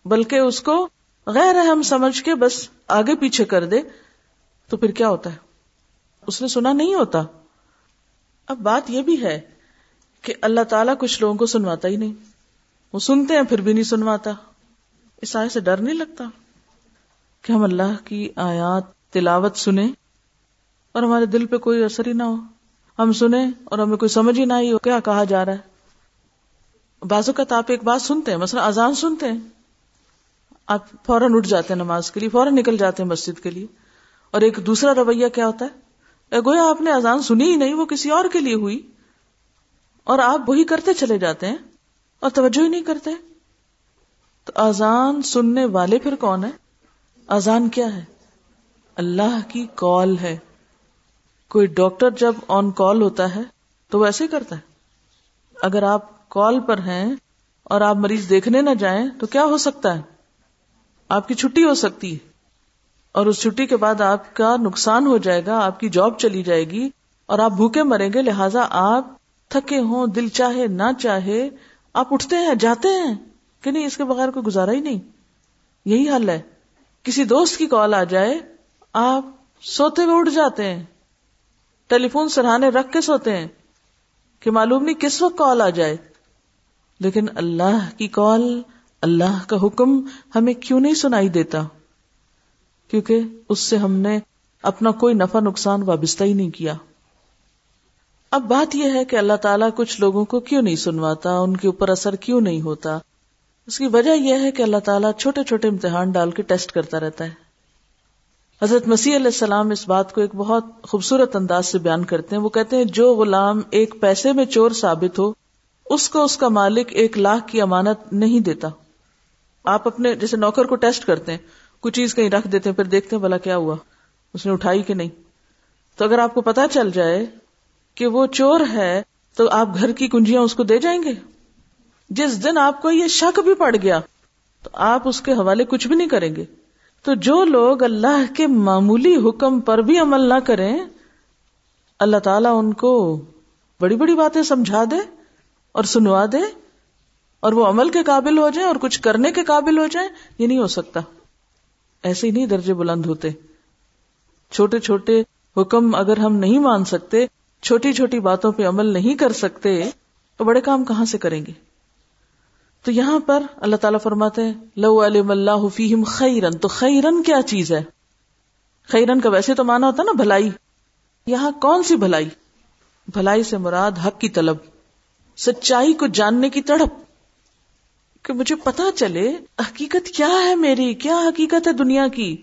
[SPEAKER 1] بلکہ اس کو غیر اہم سمجھ کے بس آگے پیچھے کر دے تو پھر کیا ہوتا ہے؟ اس نے سنا نہیں ہوتا۔ اب بات یہ بھی ہے کہ اللہ تعالیٰ کچھ لوگوں کو سنواتا ہی نہیں۔ وہ سنتے ہیں، پھر بھی نہیں سنواتا۔ اس آئے سے ڈر نہیں لگتا کہ ہم اللہ کی آیات، تلاوت سنیں اور ہمارے دل پہ کوئی اثر ہی نہ ہو۔ ہم سنیں اور ہمیں کوئی سمجھ ہی نہ آئی کیا کہا جا رہا ہے۔ بازو کا آپ ایک بات سنتے ہیں، مثلا اذان سنتے ہیں۔ آپ فوراً اٹھ جاتے ہیں نماز کے لیے، فوراً نکل جاتے ہیں مسجد کے لیے۔ اور ایک دوسرا رویہ کیا ہوتا ہے؟ گویا آپ نے اذان سنی ہی نہیں، وہ کسی اور کے لیے ہوئی۔ اور آپ وہی کرتے چلے جاتے ہیں اور توجہ ہی نہیں کرتے۔ تو اذان سننے والے پھر کون ہے اذان کیا ہے؟ اللہ کی کال ہے۔ کوئی ڈاکٹر جب آن کال ہوتا ہے تو وہ ایسے کرتا ہے۔ اگر آپ کال پر ہیں اور آپ مریض دیکھنے نہ جائیں تو کیا ہو سکتا ہے؟ آپ کی چھٹی ہو سکتی ہے۔ اور اس چھٹی کے بعد آپ کا نقصان ہو جائے گا، آپ کی جاب چلی جائے گی اور آپ بھوکے مریں گے، لہٰذا آپ تھکے ہوں، دل چاہے، نہ چاہے، آپ اٹھتے ہیں، جاتے ہیں کہ نہیں، اس کے بغیر کوئی گزارا ہی نہیں۔ یہی حل ہے۔ کسی دوست کی کال آ جائے، آپ سوتے ہوئے اٹھ جاتے ہیں۔ ٹیلی فون سرحانے رکھ کے سوتے ہیں کہ معلوم نہیں کس وقت کال آ جائے۔ لیکن اللہ کی کال، اللہ کا حکم ہمیں کیوں نہیں سنائی دیتا؟ کیونکہ اس سے ہم نے اپنا کوئی نفع نقصان وابستہ ہی نہیں کیا۔ اب بات یہ ہے کہ اللہ تعالیٰ کچھ لوگوں کو کیوں نہیں سنواتا، ان کے اوپر اثر کیوں نہیں ہوتا؟ اس کی وجہ یہ ہے کہ اللہ تعالیٰ چھوٹے چھوٹے امتحان ڈال کے ٹیسٹ کرتا رہتا ہے۔ حضرت مسیح علیہ السلام اس بات کو ایک بہت خوبصورت انداز سے بیان کرتے ہیں۔ وہ کہتے ہیں، جو غلام ایک پیسے میں چور ثابت ہو، اس کو اس کا مالک ایک لاکھ کی امانت نہیں دیتا۔ آپ اپنے جیسے نوکر کو ٹیسٹ کرتے ہیں کچھ چیز کہیں رکھ دیتے ہیں، پھر دیکھتے ہیں بلا کیا ہوا۔ اس نے اٹھائی کہ نہیں۔ تو اگر آپ کو پتا چل جائے کہ وہ چور ہے، تو آپ گھر کی کنجیاں اس کو دے جائیں گے۔ جس دن آپ کو یہ شک بھی پڑ گیا، تو آپ اس کے حوالے کچھ بھی نہیں کریں گے۔ تو جو لوگ اللہ کے معمولی حکم پر بھی عمل نہ کریں، اللہ تعالیٰ ان کو بڑی بڑی باتیں سمجھا دے اور سنوا دے اور وہ عمل کے قابل ہو جائیں اور کچھ کرنے کے قابل ہو جائیں، یہ نہیں ہو سکتا۔ ایسے ہی نہیں درجے بلند ہوتے۔ چھوٹے چھوٹے حکم اگر ہم نہیں مان سکتے، چھوٹی چھوٹی باتوں پہ عمل نہیں کر سکتے، تو بڑے کام کہاں سے کریں گے؟ تو یہاں پر اللہ تعالیٰ فرماتے ہیں، لو علم اللہ فیہم خیرن، تو خیرن کیا چیز ہے؟ خیرن کا ویسے تو مانا ہوتا نا بھلائی۔ یہاں کون سی بھلائی؟ بھلائی سے مراد حق کی طلب، سچائی کو جاننے کی تڑپ۔ کہ مجھے پتا چلے حقیقت کیا ہے میری، کیا حقیقت ہے دنیا کی؟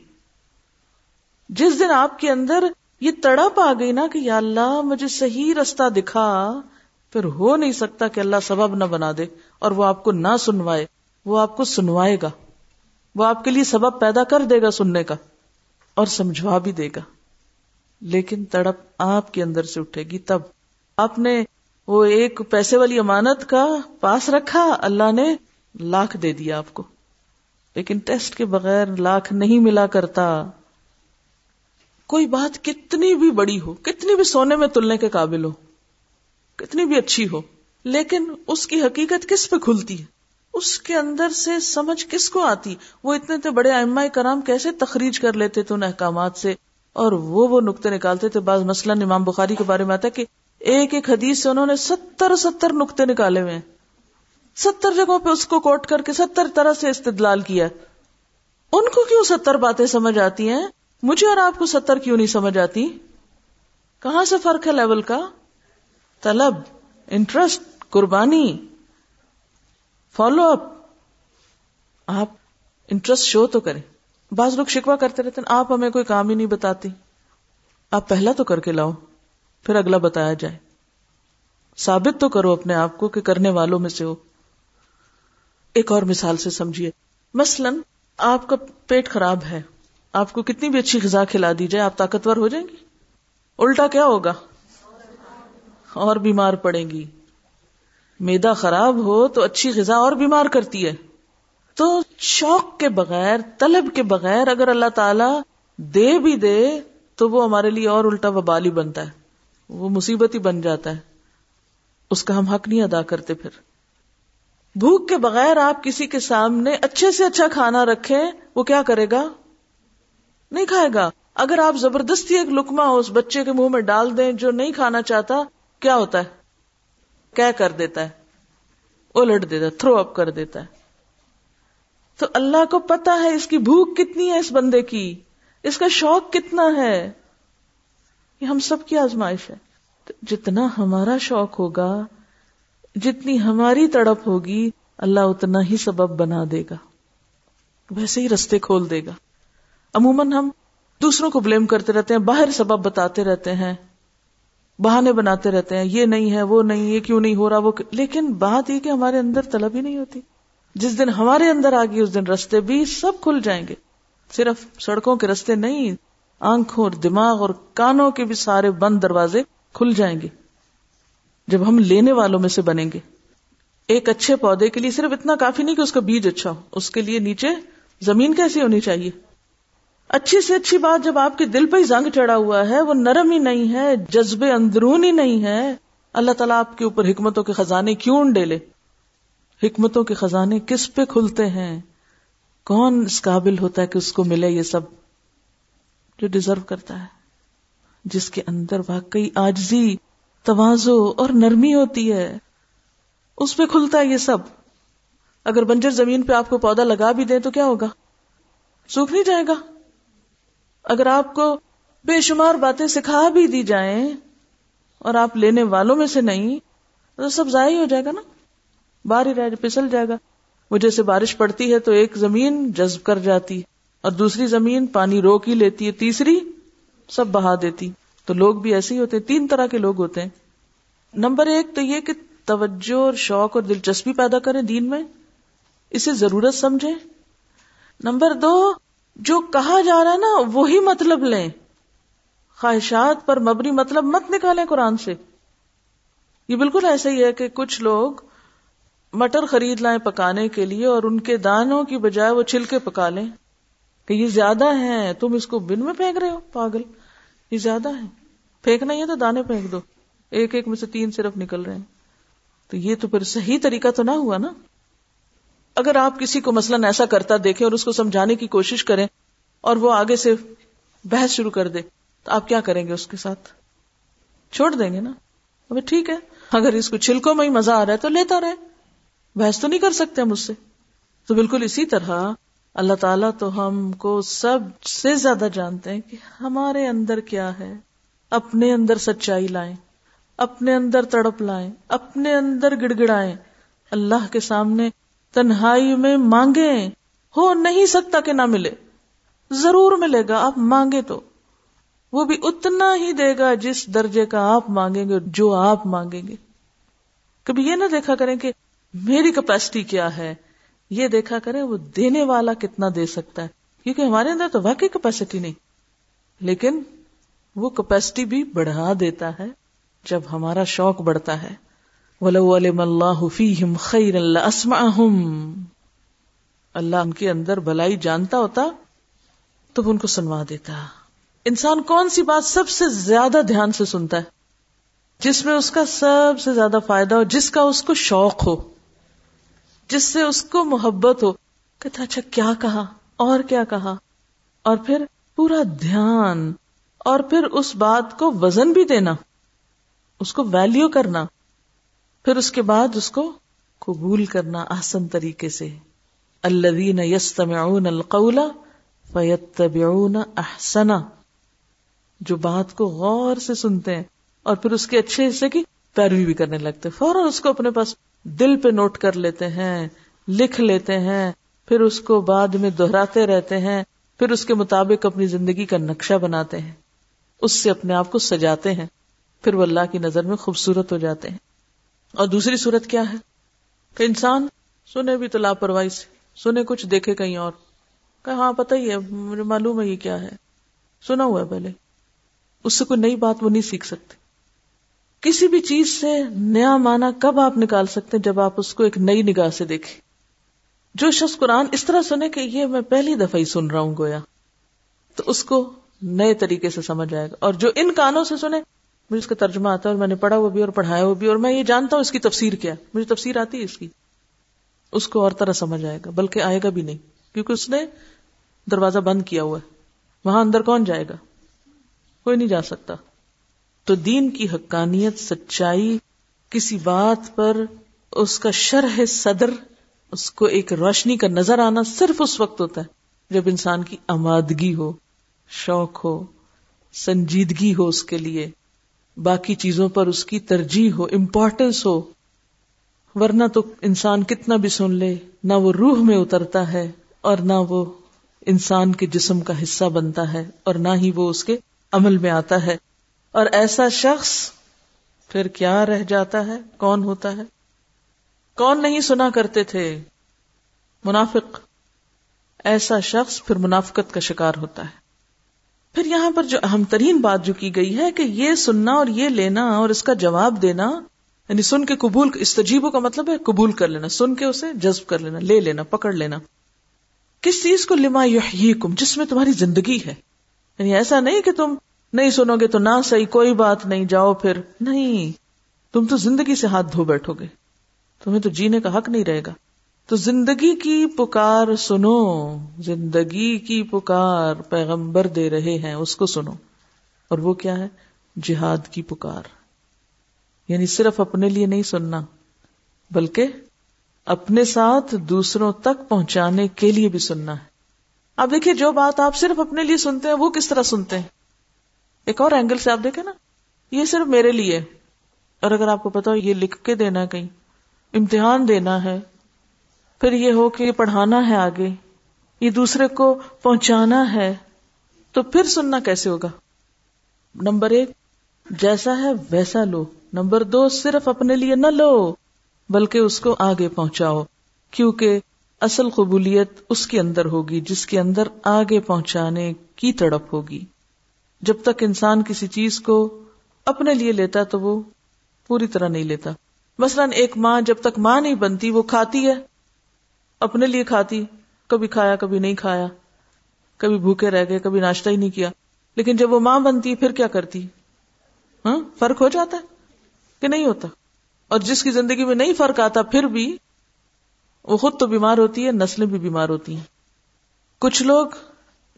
[SPEAKER 1] جس دن آپ کے اندر یہ تڑپ آ گئی نا کہ یا اللہ، مجھے صحیح رستہ دکھا، پھر ہو نہیں سکتا کہ اللہ سبب نہ بنا دے اور وہ آپ کو نہ سنوائے، وہ آپ کو سنوائے گا۔ وہ آپ کے لیے سبب پیدا کر دے گا سننے کا اور سمجھوا بھی دے گا۔ لیکن تڑپ آپ کے اندر سے اٹھے گی تب۔ آپ نے وہ ایک پیسے والی امانت کا پاس رکھا، اللہ نے لاکھ دے دیا آپ کو۔ لیکن ٹیسٹ کے بغیر لاکھ نہیں ملا کرتا۔ کوئی بات کتنی بھی بڑی ہو، کتنی بھی سونے میں تلنے کے قابل ہو، کتنی بھی اچھی ہو، لیکن اس کی حقیقت کس پہ کھلتی ہے؟ اس کے اندر سے سمجھ کس کو آتی؟ وہ اتنے اتنے بڑے ائمہ کرام کیسے تخریج کر لیتے تھے ان احکامات سے؟ اور وہ وہ نقطے نکالتے تھے۔ بعض مثلاً امام بخاری کے بارے میں آتا کہ ایک ایک حدیث سے انہوں نے ستر ستر نقطے نکالے ہوئے ہیں۔ ستر جگہوں پہ اس کو کوٹ کر کے ستر طرح سے استدلال کیا ان کو کیوں ستر باتیں سمجھ آتی ہیں؟ مجھے اور آپ کو ستر کیوں نہیں سمجھ آتی؟ کہاں سے فرق ہے لیول کا؟ طلب، انٹرسٹ، قربانی۔ Follow up. آپ انٹرسٹ شو تو کریں۔ بعض لوگ شکوا کرتے رہتے ہیں، آپ ہمیں کوئی کام ہی نہیں بتاتی۔ آپ پہلا تو کر کے لاؤ، پھر اگلا بتایا جائے۔ ثابت تو کرو اپنے آپ کو کہ کرنے والوں میں سے ہو۔ ایک اور مثال سے سمجھیے۔ مثلا آپ کا پیٹ خراب ہے۔ آپ کو کتنی بھی اچھی غذا کھلا دی جائے، آپ طاقتور ہو جائیں گی۔ الٹا کیا ہوگا؟ اور بیمار پڑیں گی۔ میدا خراب ہو تو اچھی غذا اور بیمار کرتی ہے۔ تو شوق کے بغیر، طلب کے بغیر اگر اللہ تعالی دے بھی دے، تو وہ ہمارے لیے اور الٹا وبال ہی بنتا ہے۔ وہ مصیبت ہی بن جاتا ہے۔ اس کا ہم حق نہیں ادا کرتے پھر۔ بھوک کے بغیر آپ کسی کے سامنے اچھے سے اچھا کھانا رکھیں، وہ کیا کرے گا؟ نہیں کھائے گا۔ اگر آپ زبردستی ایک لکما اس بچے کے منہ میں ڈال دیں جو نہیں کھانا چاہتا، کیا ہوتا ہے؟ کیا کر دیتا ہے؟ الٹ دیتا تھرو اپ کر دیتا ہے۔ تو اللہ کو پتا ہے اس کی بھوک کتنی ہے اس بندے کی، اس کا شوق کتنا ہے۔ یہ ہم سب کی آزمائش ہے۔ جتنا ہمارا شوق ہوگا جتنی ہماری تڑپ ہوگی، اللہ اتنا ہی سبب بنا دے گا۔ ویسے ہی رستے کھول دے گا۔ عموماً ہم دوسروں کو بلیم کرتے رہتے ہیں، باہر سبب بتاتے رہتے ہیں، بہانے بناتے رہتے ہیں، یہ نہیں ہے، وہ نہیں، یہ کیوں نہیں ہو رہا، وہ لیکن بات یہ کہ ہمارے اندر طلب ہی نہیں ہوتی۔ جس دن ہمارے اندر آ گئی اس دن رستے بھی سب کھل جائیں گے۔ صرف سڑکوں کے رستے نہیں، آنکھوں اور دماغ اور کانوں کے بھی سارے بند دروازے کھل جائیں گے۔ جب ہم لینے والوں میں سے بنیں گے۔ ایک اچھے پودے کے لیے صرف اتنا کافی نہیں کہ اس کا بیج اچھا ہو۔ اس کے لیے نیچے زمین کیسی ہونی چاہیے؟ اچھی سے اچھی بات جب آپ کے دل پہ ہی زنگ چڑھا ہوا ہے، وہ نرم ہی نہیں ہے جذبے اندرون ہی نہیں ہے۔ اللہ تعالیٰ آپ کے اوپر حکمتوں کے خزانے کیوں ڈیلے؟ حکمتوں کے خزانے کس پہ کھلتے ہیں؟ کون اس قابل ہوتا ہے کہ اس کو ملے یہ سب؟ جو ڈیزرو کرتا ہے۔ جس کے اندر واقعی آجزی توازو اور نرمی ہوتی ہے۔ اس پہ کھلتا ہے یہ سب۔ اگر بنجر زمین پہ آپ کو پودا لگا بھی دیں تو کیا ہوگا؟ سوکھ نہیں جائے گا۔ اگر آپ کو بے شمار باتیں سکھا بھی دی جائیں اور آپ لینے والوں میں سے نہیں، تو سب ضائع ہو جائے گا نا۔ باہر ہی رہ پسل جائے گا۔ وہ جیسے بارش پڑتی ہے تو ایک زمین جذب کر جاتی اور دوسری زمین پانی روک ہی لیتی ہے، تیسری سب بہا دیتی۔ تو لوگ بھی ایسے ہی ہوتے ہیں، تین طرح کے لوگ ہوتے ہیں۔ نمبر ایک تو یہ کہ توجہ اور شوق اور دلچسپی پیدا کریں دین میں، اسے ضرورت سمجھیں۔ نمبر دو، جو کہا جا رہا ہے نا، وہی مطلب لیں۔ خواہشات پر مبنی مطلب مت نکالیں قرآن سے۔ یہ بالکل ایسا ہی ہے کہ کچھ لوگ مٹر خرید لائیں پکانے کے لیے اور ان کے دانوں کی بجائے وہ چھلکے پکا لیں کہ یہ زیادہ ہے تم اس کو بن میں پھینک رہے ہو، پاگل۔ یہ زیادہ ہے۔ پھینکنا ہی تو دانے پھینک دو۔ ایک ایک میں سے تین صرف نکل رہے ہیں۔ تو یہ تو پھر صحیح طریقہ تو نہ ہوا نا۔ اگر آپ کسی کو مثلاً ایسا کرتا دیکھیں اور اس کو سمجھانے کی کوشش کریں اور وہ آگے سے بحث شروع کر دے، تو آپ کیا کریں گے اس کے ساتھ؟ چھوڑ دیں گے نا۔ ابھی ٹھیک ہے۔ اگر اس کو چھلکوں میں ہی مزہ آ رہا ہے تو لیتا رہے۔ بحث تو نہیں کر سکتے ہم اس سے۔ تو بالکل اسی طرح اللہ تعالیٰ تو ہم کو سب سے زیادہ جانتے ہیں کہ ہمارے اندر کیا ہے۔ اپنے اندر سچائی لائیں، اپنے اندر تڑپ لائیں، اپنے اندر گڑ گڑائیں اللہ کے سامنے تنہائی میں مانگے ہو نہیں سکتا کہ نہ ملے۔ ضرور ملے گا، آپ مانگے تو۔ وہ بھی اتنا ہی دے گا جس درجے کا آپ مانگیں گے، جو آپ مانگیں گے۔ کبھی یہ نہ دیکھا کریں کہ میری کیپیسٹی کیا ہے۔ یہ دیکھا کرے وہ دینے والا کتنا دے سکتا ہے۔ کیونکہ ہمارے اندر تو واقعی کیپیسٹی نہیں۔ لیکن وہ کیپیسٹی بھی بڑھا دیتا ہے جب ہمارا شوق بڑھتا ہے۔ اللہ خیر اللہ اللہ ان کے اندر بھلائی جانتا ہوتا تو ان کو سنوا دیتا۔ انسان کون سی بات سب سے زیادہ دھیان سے سنتا ہے؟ جس میں اس کا سب سے زیادہ فائدہ ہو، جس کا اس کو شوق ہو۔ جس سے اس کو محبت ہو، کہتا اچھا کیا کہا؟ اور کیا کہا؟ اور پھر پورا دھیان، اور پھر اس بات کو وزن بھی دینا، اس کو ویلیو کرنا، پھر اس کے بعد اس کو قبول کرنا آسن طریقے سے۔ الذین یستمعون القول فیتبعون احسنا جو بات کو غور سے سنتے ہیں، اور پھر اس کے اچھے حصے کی پیروی بھی کرنے لگتے فوراً اس کو اپنے پاس دل پہ نوٹ کر لیتے ہیں، لکھ لیتے ہیں، پھر اس کو بعد میں دہراتے رہتے ہیں، پھر اس کے مطابق اپنی زندگی کا نقشہ بناتے ہیں۔ اس سے اپنے آپ کو سجاتے ہیں، پھر وہ اللہ کی نظر میں خوبصورت ہو جاتے ہیں۔ اور دوسری صورت کیا ہے؟ کہ انسان سنے بھی تو لاپرواہی سے، سنے کچھ دیکھے کہیں اور۔ کہ ہاں پتہ ہی ہے، مجھے معلوم ہے یہ کیا ہے۔ سنا ہوا ہے پہلے۔ اس سے کوئی نئی بات وہ نہیں سیکھ سکتے۔ کسی بھی چیز سے نیا مانا کب آپ نکال سکتے جب آپ اس کو ایک نئی نگاہ سے دیکھیں؟ جو شخص قرآن اس طرح سنے کہ یہ میں پہلی دفعہ ہی سن رہا ہوں گویا، تو اس کو نئے طریقے سے سمجھ آئے گا۔ اور جو ان کانوں سے سنے، مجھے اس کا ترجمہ آتا ہے اور میں نے پڑھا وہ بھی اور پڑھایا وہ بھی، اور میں یہ جانتا ہوں اس کی تفسیر کیا مجھے تفسیر آتی ہے اس کی۔ اس کو اور طرح سمجھ آئے گا، بلکہ آئے گا بھی نہیں، کیونکہ اس نے دروازہ بند کیا ہوا ہے۔ وہاں اندر کون جائے گا؟ کوئی نہیں جا سکتا۔ تو دین کی حقانیت سچائی کسی بات پر اس کا شرح صدر، اس کو ایک روشنی کا نظر آنا صرف اس وقت ہوتا ہے جب انسان کی آمادگی ہو، شوق ہو، سنجیدگی ہو اس کے لیے، باقی چیزوں پر اس کی ترجیح ہو امپورٹینس ہو۔ ورنہ تو انسان کتنا بھی سن لے، نہ وہ روح میں اترتا ہے اور نہ وہ انسان کے جسم کا حصہ بنتا ہے اور نہ ہی وہ اس کے عمل میں آتا ہے۔ اور ایسا شخص پھر کیا رہ جاتا ہے؟ کون ہوتا ہے؟ کون نہیں سنا کرتے تھے؟ منافق۔ ایسا شخص پھر منافقت کا شکار ہوتا ہے۔ پھر یہاں پر جو اہم ترین بات جو کی گئی ہے کہ یہ سننا اور یہ لینا اور اس کا جواب دینا یعنی سن کے قبول استجیبوں کا مطلب ہے قبول کر لینا، سن کے اسے جذب کر لینا، لے لینا، پکڑ لینا۔ کس چیز کو لما یحییکم؟ جس میں تمہاری زندگی ہے۔ یعنی ایسا نہیں کہ تم نہیں سنو گے تو نہ صحیح، کوئی بات نہیں، جاؤ پھر۔ نہیں، تم تو زندگی سے ہاتھ دھو بیٹھو گے۔ تمہیں تو جینے کا حق نہیں رہے گا۔ تو زندگی کی پکار سنو، زندگی کی پکار پیغمبر دے رہے ہیں، اس کو سنو۔ اور وہ کیا ہے؟ جہاد کی پکار۔ یعنی صرف اپنے لیے نہیں سننا، بلکہ اپنے ساتھ دوسروں تک پہنچانے کے لیے بھی سننا ہے۔ اب دیکھیے، جو بات آپ صرف اپنے لیے سنتے ہیں، وہ کس طرح سنتے ہیں؟ ایک اور اینگل سے آپ دیکھیں نا، یہ صرف میرے لیے۔ اور اگر آپ کو پتا ہو، یہ لکھ کے دینا ہے کہیں، امتحان دینا ہے، پھر یہ ہو کہ یہ پڑھانا ہے آگے، یہ دوسرے کو پہنچانا ہے، تو پھر سننا کیسے ہوگا؟ نمبر ایک، جیسا ہے ویسا لو۔ نمبر دو، صرف اپنے لیے نہ لو، بلکہ اس کو آگے پہنچاؤ، کیونکہ اصل قبولیت اس کے اندر ہوگی، جس کے اندر آگے پہنچانے کی تڑپ ہوگی۔ جب تک انسان کسی چیز کو اپنے لیے لیتا تو وہ پوری طرح نہیں لیتا۔ مثلاً ایک ماں جب تک ماں نہیں بنتی، وہ کھاتی ہے۔ اپنے لیے کھاتی، کبھی کھایا، کبھی نہیں کھایا، کبھی بھوکے رہ گئے، کبھی ناشتہ ہی نہیں کیا۔ لیکن جب وہ ماں بنتی، پھر کیا کرتی؟ ہاں فرق ہو جاتا ہے کہ نہیں ہوتا۔ اور جس کی زندگی میں نہیں فرق آتا، پھر بھی وہ خود تو بیمار ہوتی ہے، نسلیں بھی بیمار ہوتی ہیں۔ کچھ لوگ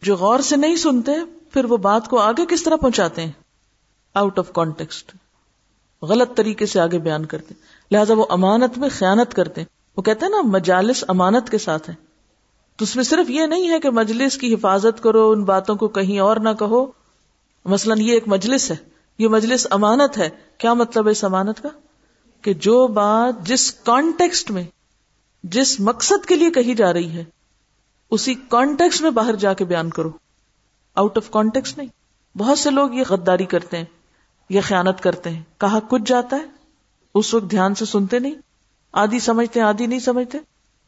[SPEAKER 1] جو غور سے نہیں سنتے، پھر وہ بات کو آگے کس طرح پہنچاتے ہیں؟ آؤٹ آف کانٹیکسٹ غلط طریقے سے آگے بیان کرتے لہٰذا وہ امانت میں خیانت کرتے ہیں۔ وہ کہتے ہیں نا، مجالس امانت کے ساتھ ہے تو اس میں صرف یہ نہیں ہے کہ مجلس کی حفاظت کرو، ان باتوں کو کہیں اور نہ کہو۔ مثلاً یہ ایک مجلس ہے۔ یہ مجلس امانت ہے۔ کیا مطلب ہے اس امانت کا؟ کہ جو بات جس کانٹیکسٹ میں، جس مقصد کے لیے کہی جا رہی ہے اسی کانٹیکسٹ میں باہر جا کے بیان کرو۔ آؤٹ آف کانٹیکس نہیں۔ بہت سے لوگ یہ غداری کرتے ہیں، یہ خیانت کرتے ہیں۔ کہا کچھ جاتا ہے، اس وقت دھیان سے سنتے نہیں۔ آدھی سمجھتے آدھی نہیں سمجھتے۔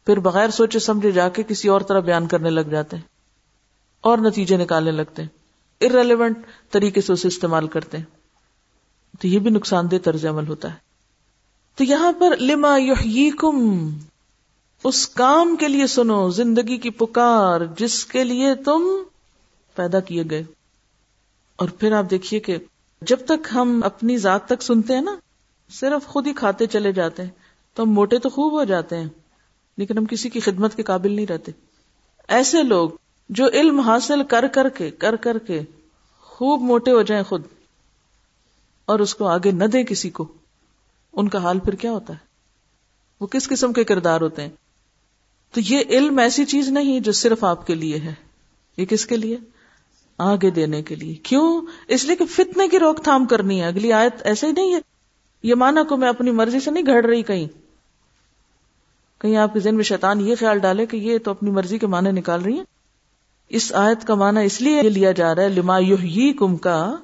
[SPEAKER 1] پھر بغیر سوچے سمجھے جا کے کسی اور طرح بیان کرنے لگ جاتے ہیں۔ اور نتیجے نکالنے لگتے ہیں۔ ارریلیونٹ طریقے سے اسے استعمال کرتے ہیں۔ تو یہ بھی نقصان دہ طرز عمل ہوتا ہے۔ تو یہاں پر لما یحییکم اس کام کے لیے سنو، زندگی کی پکار، جس کے لیے تم پیدا کیے گئے۔ اور پھر آپ دیکھیے کہ جب تک ہم اپنی ذات تک سنتے ہیں نا، صرف خود ہی کھاتے چلے جاتے ہیں۔ تو ہم موٹے تو خوب ہو جاتے ہیں، لیکن ہم کسی کی خدمت کے قابل نہیں رہتے۔ ایسے لوگ جو علم حاصل کر کر کے، کر کر کے خوب موٹے ہو جائیں خود، اور اس کو آگے نہ دیں کسی کو، ان کا حال پھر کیا ہوتا ہے؟ وہ کس قسم کے کردار ہوتے ہیں؟ تو یہ علم ایسی چیز نہیں جو صرف آپ کے لیے ہے۔ یہ کس کے لیے؟ آگے دینے کے لیے۔ کیوں؟ اس لیے کہ فتنے کی روک تھام کرنی ہے۔ اگلی آیت ایسے ہی نہیں ہے۔ یہ مانا کو میں اپنی مرضی سے نہیں گھڑ رہی کہیں۔ کہیں آپ کے ذہن میں شیطان یہ خیال ڈالے کہ یہ تو اپنی مرضی کے معنی نکال رہی ہیں۔ اس آیت کا معنی اس لیے لیا جا رہا ہے، لما یحیی کم کا،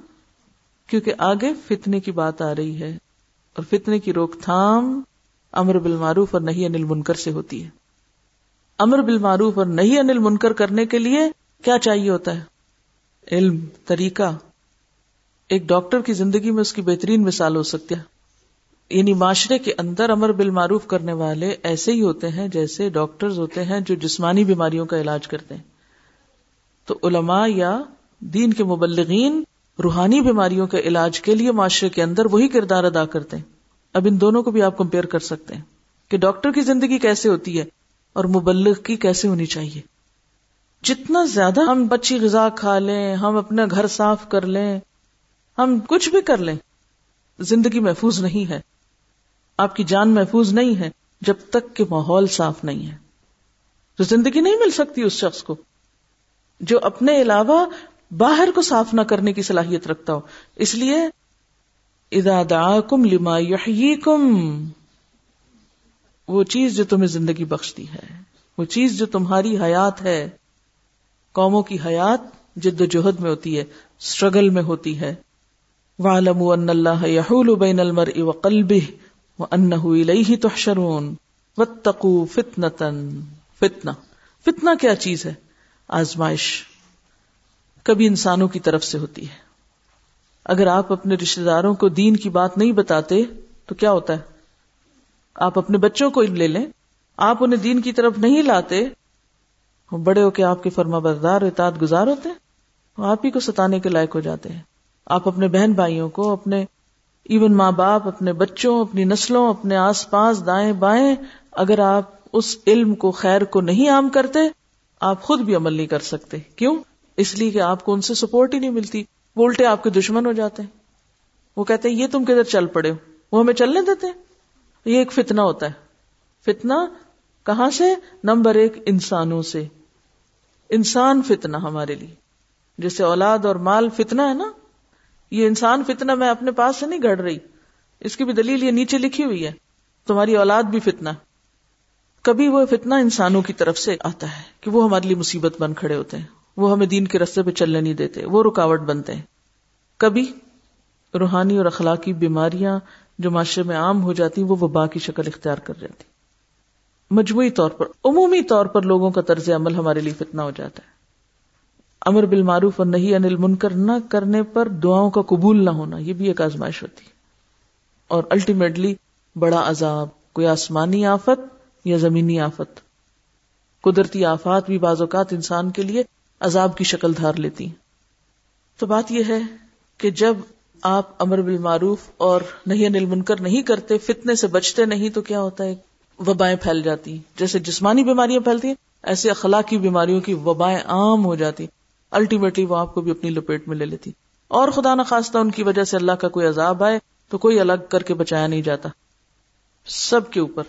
[SPEAKER 1] کیونکہ آگے فتنے کی بات آ رہی ہے اور فتنے کی روک تھام امر بالمعروف اور نہیں انل منکر سے ہوتی ہے۔ امر بالمعروف اور نہیں انل منکر کرنے کے لیے کیا چاہیے ہوتا ہے؟ علم، طریقہ۔ ایک ڈاکٹر کی زندگی میں اس کی بہترین مثال ہو سکتی ہے۔ یعنی معاشرے کے اندر امر بالمعروف کرنے والے ایسے ہی ہوتے ہیں جیسے ڈاکٹرز ہوتے ہیں جو جسمانی بیماریوں کا علاج کرتے ہیں۔ تو علماء یا دین کے مبلغین روحانی بیماریوں کے علاج کے لیے معاشرے کے اندر وہی کردار ادا کرتے ہیں۔ اب ان دونوں کو بھی آپ کمپیئر کر سکتے ہیں کہ ڈاکٹر کی زندگی کیسے ہوتی ہے۔ اور مبلغ کی کیسے ہونی چاہیے؟ جتنا زیادہ ہم بچی غذا کھا لیں، ہم اپنا گھر صاف کر لیں، ہم کچھ بھی کر لیں، زندگی محفوظ نہیں ہے۔ آپ کی جان محفوظ نہیں ہے جب تک کہ ماحول صاف نہیں ہے۔ تو زندگی نہیں مل سکتی اس شخص کو جو اپنے علاوہ باہر کو صاف نہ کرنے کی صلاحیت رکھتا ہو۔ اس لیے ادا دعاکم لما یحییکم وہ چیز جو تمہیں زندگی بخشتی ہے، وہ چیز جو تمہاری حیات ہے، قوموں کی حیات جد و جہد میں ہوتی ہے اسٹرگل میں ہوتی ہے۔ وَعَلَمُوا أَنَّ اللَّهَ يَحُولُ بَيْنَ الْمَرْءِ وَقَلْبِهِ وَأَنَّهُ إِلَيْهِ تُحْشَرُونَ۔ وَاتَّقُوا فِتْنَةً، فتنہ۔ فتنہ کیا چیز ہے؟ آزمائش۔ کبھی انسانوں کی طرف سے ہوتی ہے۔ اگر آپ اپنے رشتے داروں کو دین کی بات نہیں بتاتے، تو کیا ہوتا ہے؟ آپ اپنے بچوں کو لے لیں۔ آپ انہیں دین کی طرف نہیں لاتے۔ بڑے ہو کے آپ کے فرما بردار اطاعت گزار ہوتے ہیں۔ آپ ہی کو ستانے کے لائق ہو جاتے ہیں۔ آپ اپنے بہن بھائیوں کو، اپنے ایون ماں باپ، اپنے بچوں، اپنی نسلوں، اپنے آس پاس دائیں بائیں، اگر آپ اس علم کو، خیر کو نہیں عام کرتے، آپ خود بھی عمل نہیں کر سکتے۔ کیوں؟ اس لیے کہ آپ کو ان سے سپورٹ ہی نہیں ملتی۔ وہ الٹے آپ کے دشمن ہو جاتے ہیں۔ وہ کہتے ہیں، یہ تم کدھر چل پڑے ہو؟ وہ ہمیں چلنے دیتے ہیں؟ یہ ایک فتنہ ہوتا ہے۔ فتنہ کہاں سے؟ نمبر ایک، انسانوں سے۔ انسان فتنہ ہمارے لیے۔ جیسے اولاد اور مال فتنہ ہے نا۔ یہ انسان فتنہ میں اپنے پاس سے نہیں گڑ رہی۔ اس کی بھی دلیل یہ نیچے لکھی ہوئی ہے۔ تمہاری اولاد بھی فتنہ۔ کبھی وہ فتنہ انسانوں کی طرف سے آتا ہے کہ وہ ہمارے لیے مصیبت بن کھڑے ہوتے ہیں۔ وہ ہمیں دین کے رستے پہ چلنے نہیں دیتے۔ وہ رکاوٹ بنتے ہیں۔ کبھی روحانی اور اخلاقی بیماریاں جو معاشرے میں عام ہو جاتی وہ وبا کی شکل اختیار کر جاتی مجموعی طور پر، عمومی طور پر لوگوں کا طرز عمل ہمارے لیے فتنا ہو جاتا ہے۔ امر بالمعروف اور نہیں انل منکر نہ کرنے پر دعاؤں کا قبول نہ ہونا، یہ بھی ایک آزمائش ہوتی۔ اور الٹیمیٹلی بڑا عذاب، کوئی آسمانی آفت یا زمینی آفت۔ قدرتی آفات بھی بعض اوقات انسان کے لیے عذاب کی شکل دھار لیتی تو بات یہ ہے کہ جب آپ امر بالمعروف اور نہیں انل منکر نہیں کرتے، فتنے سے بچتے نہیں، تو کیا ہوتا ہے؟ وبائیں پھیل جاتی جیسے جسمانی بیماریاں پھیلتی ہیں، ایسے اخلاقی بیماریوں کی وبائیں عام ہو جاتی الٹیمیٹلی وہ آپ کو بھی اپنی لپیٹ میں لے لیتی اور خدا نخواستہ، ان کی وجہ سے اللہ کا کوئی عذاب آئے تو کوئی الگ کر کے بچایا نہیں جاتا۔ سب کے اوپر۔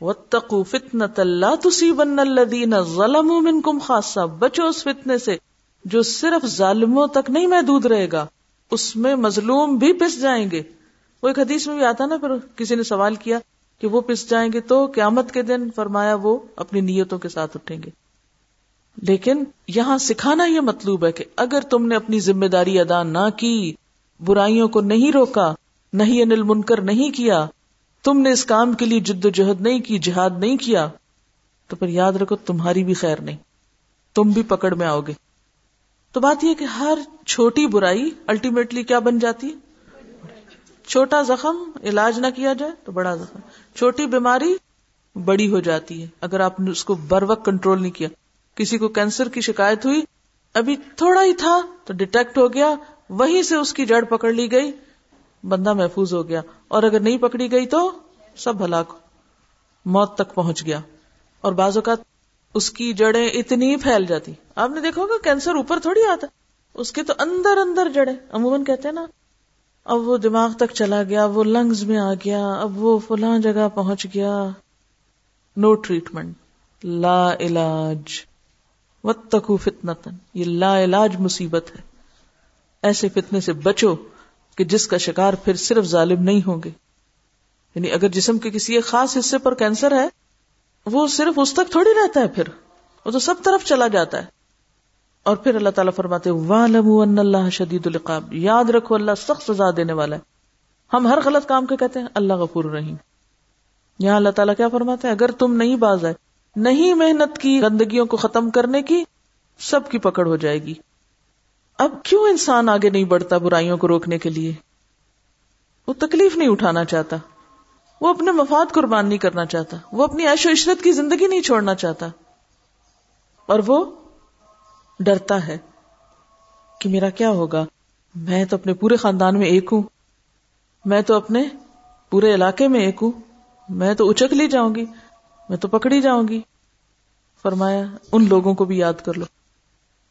[SPEAKER 1] وَاتَّقُوا فِتْنَةَ لَا تُصِيبَنَّ الَّذِينَ ظَلَمُوا مِنْكُمْ خَاصَّةً۔ بچو اس فتنے سے جو صرف ظالموں تک نہیں محدود رہے گا۔ اس میں مظلوم بھی پس جائیں گے۔ وہ ایک حدیث میں بھی آتا نا، پھر کسی نے سوال کیا کہ وہ پس جائیں گے تو قیامت کے دن فرمایا وہ اپنی نیتوں کے ساتھ اٹھیں گے۔ لیکن یہاں سکھانا یہ مطلوب ہے کہ اگر تم نے اپنی ذمہ داری ادا نہ کی، برائیوں کو نہیں روکا، نہیں انل منکر نہیں کیا، تم نے اس کام کے لیے جد و جہد نہیں کی، جہاد نہیں کیا، تو پھر یاد رکھو تمہاری بھی خیر نہیں، تم بھی پکڑ میں آؤ گے۔ تو بات یہ کہ ہر چھوٹی برائی الٹیمیٹلی کیا بن جاتی چھوٹا زخم علاج نہ کیا جائے تو بڑا زخم۔ چھوٹی بیماری بڑی ہو جاتی ہے۔ اگر آپ نے اس کو بر وقت کنٹرول نہیں کیا، کسی کو کینسر کی شکایت ہوئی، ابھی تھوڑا ہی تھا تو ڈیٹیکٹ ہو گیا، وہیں سے اس کی جڑ پکڑ لی گئی، بندہ محفوظ ہو گیا۔ اور اگر نہیں پکڑی گئی تو سب ہلاک موت تک پہنچ گیا۔ اور بعض اوقات اس کی جڑیں اتنی پھیل جاتی۔ آپ نے دیکھا ہوگا کینسر اوپر تھوڑی آتا اس کے تو اندر اندر جڑے عموماً کہتے ہیں نا، اب وہ دماغ تک چلا گیا وہ لنگز میں آ گیا، اب وہ فلاں جگہ پہنچ گیا۔ نو ٹریٹمنٹ لا علاج۔ وتقو فتنتن یہ لا علاج مصیبت ہے۔ ایسے فتنے سے بچو کہ جس کا شکار پھر صرف ظالم نہیں ہوں گے۔ یعنی اگر جسم کے کسی ایک خاص حصے پر کینسر ہے وہ صرف اس تک تھوڑی رہتا ہے پھر، وہ تو سب طرف چلا جاتا ہے۔ اور پھر اللہ تعالیٰ فرماتے ان اللہ شدید القاب یاد رکھو، اللہ سخت سزا دینے والا ہے۔ ہم ہر غلط کام کے کہتے ہیں، اللہ غفور رحیم یہاں اللہ تعالیٰ کیا فرماتے ہیں؟ اگر تم نہیں باز آئے، نہیں محنت کی، گندگیوں کو ختم کرنے کی، سب کی پکڑ ہو جائے گی۔ اب کیوں انسان آگے نہیں بڑھتا برائیوں کو روکنے کے لیے؟ وہ تکلیف نہیں اٹھانا چاہتا۔ وہ اپنے مفاد قربان نہیں کرنا چاہتا۔ وہ اپنی عیش و عشرت کی زندگی نہیں چھوڑنا چاہتا۔ اور وہ ڈرتا ہے کہ میرا کیا ہوگا؟ میں تو اپنے پورے خاندان میں ایک ہوں۔ میں تو اپنے پورے علاقے میں ایک ہوں۔ میں تو اچک لی جاؤں گی۔ میں تو پکڑی جاؤں گی۔ فرمایا، ان لوگوں کو بھی یاد کر لو۔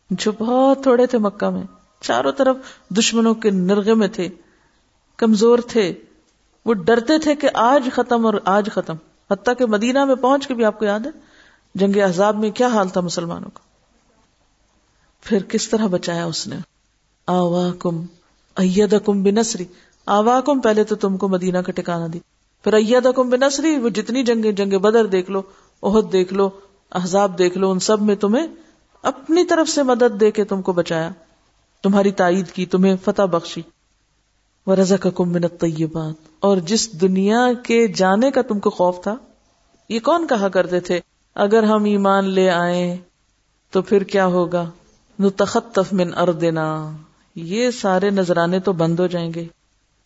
[SPEAKER 1] جو بہت تھوڑے تھے مکہ میں، چاروں طرف دشمنوں کے نرغے میں تھے، کمزور تھے۔ وہ ڈرتے تھے کہ آج ختم اور آج ختم۔ حتیٰ کہ مدینہ میں پہنچ کے بھی آپ کو یاد ہے، جنگ عذاب میں کیا حال تھا مسلمانوں کا۔ پھر کس طرح بچایا اس نے؟ آوا کم اید کم بنسری آوا کم پہلے تو تم کو مدینہ کا ٹکانا دی۔ پھر اید کم بنسری وہ جتنی جنگ جنگ بدر دیکھ لو عہد دیکھ لو، احزاب دیکھ لو، ان سب میں تمہیں اپنی طرف سے مدد دے کے تم کو بچایا۔ تمہاری تائید کی، تمہیں فتح بخشی۔ وہ رضا کا کم منت طیبات اور جس دنیا کے جانے کا تم کو خوف تھا، یہ کون کہا کرتے تھے؟ اگر ہم ایمان لے آئے تو پھر کیا ہوگا؟ نتخطف من اردنا۔ یہ سارے نذرانے تو بند ہو جائیں گے۔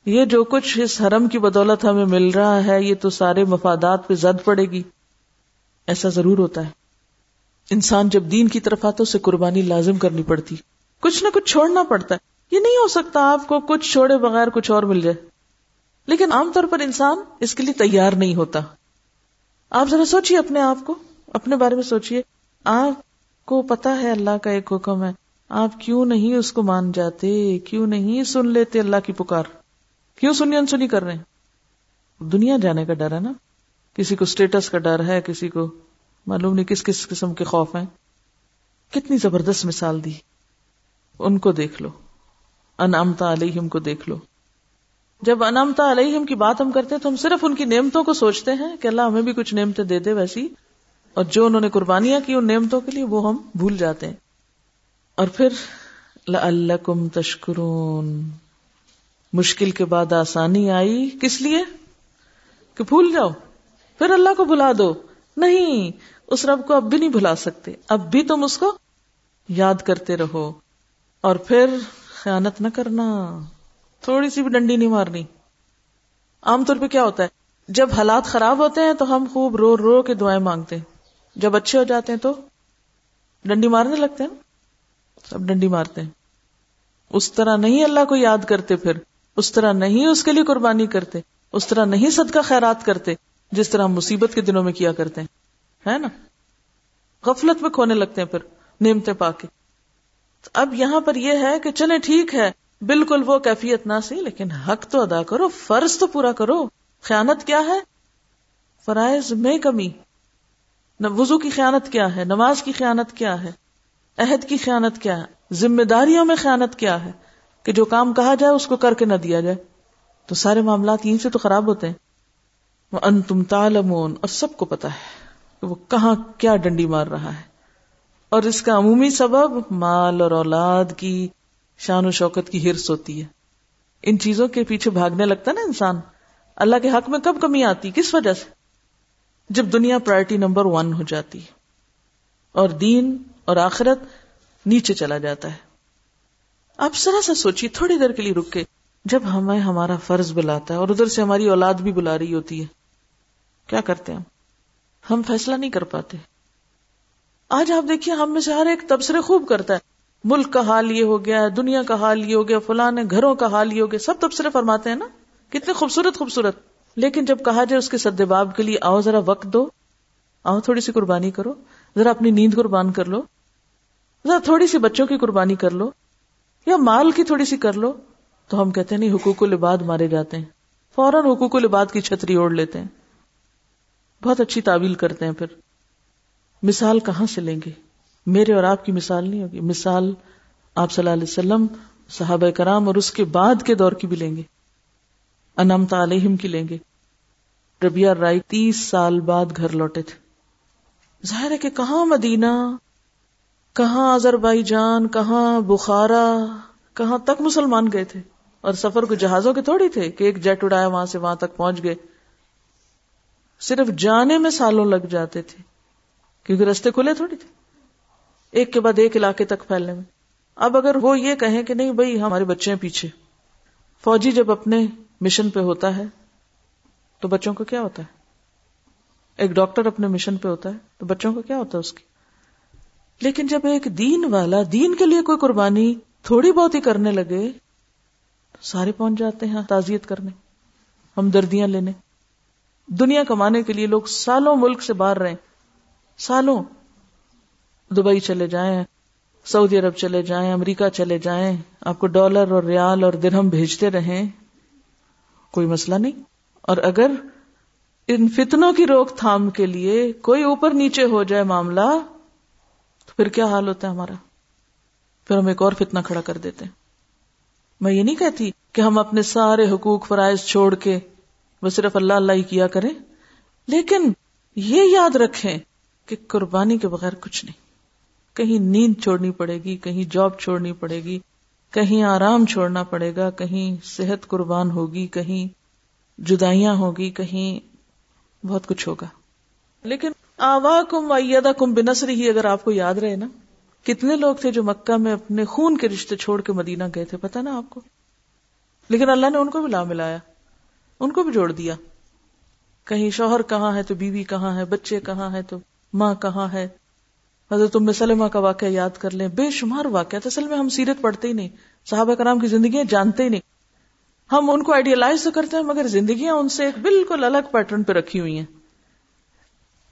[SPEAKER 1] یہ جو کچھ اس حرم کی بدولت ہمیں مل رہا ہے، یہ تو سارے مفادات پہ زد پڑے گی۔ ایسا ضرور ہوتا ہے۔ انسان جب دین کی طرف آتا اسے قربانی لازم کرنی پڑتی۔ کچھ نہ کچھ چھوڑنا پڑتا ہے۔ یہ نہیں ہو سکتا آپ کو کچھ چھوڑے بغیر کچھ اور مل جائے۔ لیکن عام طور پر انسان اس کے لیے تیار نہیں ہوتا۔ آپ ذرا سوچیے اپنے آپ کو، اپنے بارے میں سوچیے۔ آپ کو پتا ہے اللہ کا ایک حکم ہے۔ آپ کیوں نہیں اس کو مان جاتے؟ کیوں نہیں سن لیتے اللہ کی پکار؟ کیوں سنی انسنی کر رہے ہیں؟ دنیا جانے کا ڈر ہے نا؟ کسی کو اسٹیٹس کا ڈر ہے، کسی کو معلوم نہیں کس کس قسم کے خوف ہیں۔ کتنی زبردست مثال دی۔ ان کو دیکھ لو۔ انعامتا علیہم کو دیکھ لو۔ جب انعامتا علیہم کی بات ہم کرتے ہیں تو ہم صرف ان کی نعمتوں کو سوچتے ہیں کہ اللہ ہمیں بھی کچھ نعمتیں دے دے ویسی۔ اور جو انہوں نے قربانیاں کی ان نعمتوں کے لیے وہ ہم بھول جاتے ہیں۔ اور پھر، لعلکم تشکرون۔ مشکل کے بعد آسانی آئی۔ کس لیے؟ کہ بھول جاؤ۔ پھر اللہ کو بلا دو۔ نہیں، اس رب کو اب بھی نہیں بھلا سکتے۔ اب بھی تم اس کو یاد کرتے رہو۔ اور پھر خیانت نہ کرنا۔ تھوڑی سی بھی ڈنڈی نہیں مارنی۔ عام طور پہ کیا ہوتا ہے؟ جب حالات خراب ہوتے ہیں تو ہم خوب رو رو کے دعائیں مانگتے ہیں۔ جب اچھے ہو جاتے ہیں تو ڈنڈی مارنے لگتے ہیں۔ سب ڈنڈی مارتے ہیں۔ اس طرح نہیں اللہ کو یاد کرتے پھر۔ اس طرح نہیں اس کے لیے قربانی کرتے۔ اس طرح نہیں صدقہ خیرات کرتے جس طرح ہم مصیبت کے دنوں میں کیا کرتے ہیں۔ ہے نا؟ غفلت میں کھونے لگتے ہیں پھر نعمتیں پا کے اب یہاں پر یہ ہے کہ چلے ٹھیک ہے، بالکل وہ کیفیت نہ سی، لیکن حق تو ادا کرو، فرض تو پورا کرو۔ خیانت کیا ہے؟ فرائض میں کمی۔ وضو کی خیانت کیا ہے، نماز کی خیانت کیا ہے، عہد کی خیانت کیا ہے، ذمہ داریوں میں خیانت کیا ہے کہ جو کام کہا جائے اس کو کر کے نہ دیا جائے۔ تو سارے معاملات یہیں سے تو خراب ہوتے ہیں۔ ان تم تالمون اور سب کو پتا ہے کہ وہ کہاں کیا ڈنڈی مار رہا ہے۔ اور اس کا عمومی سبب مال اور اولاد کی شان و شوکت کی ہرس ہوتی ہے۔ ان چیزوں کے پیچھے بھاگنے لگتا ہے نا انسان۔ اللہ کے حق میں کب کمی آتی؟ کس وجہ سے؟ جب دنیا پرائرٹی نمبر ون ہو جاتی اور دین اور آخرت نیچے چلا جاتا ہے۔ آپ ذرا سا سوچیے، تھوڑی دیر کے لیے رک کے۔ جب ہمیں ہمارا فرض بلاتا ہے اور ادھر سے ہماری اولاد بھی بلا رہی ہوتی ہے، کیا کرتے ہیں ہم فیصلہ نہیں کر پاتے۔ آج آپ دیکھیے، ہم میں سے ہر ایک تبصرے خوب کرتا ہے۔ ملک کا حال یہ ہو گیا، دنیا کا حال یہ ہو گیا فلاں گھروں کا حال یہ ہو گیا، سب تبصرے فرماتے ہیں نا۔ کتنے خوبصورت خوبصورت۔ لیکن جب کہا جائے اس کے سدباب کے لیے، آؤ ذرا وقت دو۔ آؤ تھوڑی سی قربانی کرو۔ ذرا اپنی نیند قربان کر لو۔ ذرا تھوڑی سی بچوں کی قربانی کر لو۔ یا مال کی تھوڑی سی کر لو۔ تو ہم کہتے ہیں، نہیں، حقوق العباد مارے جاتے ہیں۔ فوراً حقوق العباد کی چھتری اوڑھ لیتے ہیں۔ بہت اچھی تعویل کرتے ہیں پھر۔ مثال کہاں سے لیں گے؟ میرے اور آپ کی مثال نہیں ہوگی۔ مثال آپ صلی اللہ علیہ وسلم، صحابہ کرام اور اس کے بعد کے دور کی بھی لیں گے۔ انمتا علیہم کی لیں گے۔ ربیہ رائی تیس سال بعد گھر لوٹے تھے۔ ظاہر ہے کہ کہاں مدینہ؟ کہاں اظہر بائی جان کہاں بخارا؟ کہاں تک مسلمان گئے تھے؟ اور سفر کو جہازوں کے تھوڑی تھے کہ ایک جیٹ اڑایا وہاں سے وہاں تک پہنچ گئے۔ صرف جانے میں سالوں لگ جاتے تھے۔ کیونکہ رستے کھلے تھوڑی تھے۔ ایک کے بعد ایک علاقے تک پھیلنے میں۔ اب اگر وہ یہ کہیں کہ نہیں بھائی ہمارے بچے ہیں پیچھے۔ فوجی جب اپنے مشن پہ ہوتا ہے تو بچوں کو کیا ہوتا ہے؟ ایک ڈاکٹر اپنے مشن پہ ہوتا ہے تو بچوں کو کیا ہوتا ہے اس کی؟ لیکن جب ایک دین والا دین کے لیے کوئی قربانی تھوڑی بہت ہی کرنے لگے تو سارے پہنچ جاتے ہیں تعزیت کرنے ہم دردیاں لینے۔ دنیا کمانے کے لیے لوگ سالوں ملک سے باہر رہے سالوں دبئی چلے جائیں، سعودی عرب چلے جائیں، امریکہ چلے جائیں، آپ کو ڈالر اور ریال اور درہم بھیجتے رہیں، کوئی مسئلہ نہیں۔ اور اگر ان فتنوں کی روک تھام کے لیے کوئی اوپر نیچے ہو جائے معاملہ، تو پھر کیا حال ہوتا ہے ہمارا؟ پھر ہم ایک اور فتنا کھڑا کر دیتے ہیں۔ میں یہ نہیں کہتی کہ ہم اپنے سارے حقوق فرائض چھوڑ کے وہ صرف اللہ اللہ ہی کیا کریں، لیکن یہ یاد رکھیں کہ قربانی کے بغیر کچھ نہیں۔ کہیں نیند چھوڑنی پڑے گی، کہیں جاب چھوڑنی پڑے گی، کہیں آرام چھوڑنا پڑے گا، کہیں صحت قربان ہوگی، کہیں جدائیاں ہوگی، کہیں بہت کچھ ہوگا۔ لیکن آوا کم ویدا کم بنسری ہی اگر آپ کو یاد رہے نا، کتنے لوگ تھے جو مکہ میں اپنے خون کے رشتے چھوڑ کے مدینہ گئے تھے پتا نا آپ کو؟ لیکن اللہ نے ان کو بھی لا ملایا، ان کو بھی جوڑ دیا۔ کہیں شوہر کہاں ہے تو بیوی کہاں ہے، بچے کہاں ہے تو ماں کہاں ہے؟ حضرت ام سلمہ کا واقعہ یاد کر لیں۔ بے شمار واقعہ، اصل میں ہم سیرت پڑھتے ہی نہیں، صحابہ کرام کی زندگیاں جانتے ہی نہیں۔ ہم ان کو آئیڈیالائز تو کرتے ہیں، مگر زندگیاں ان سے ایک بالکل الگ پیٹرن پہ رکھی ہوئی ہیں۔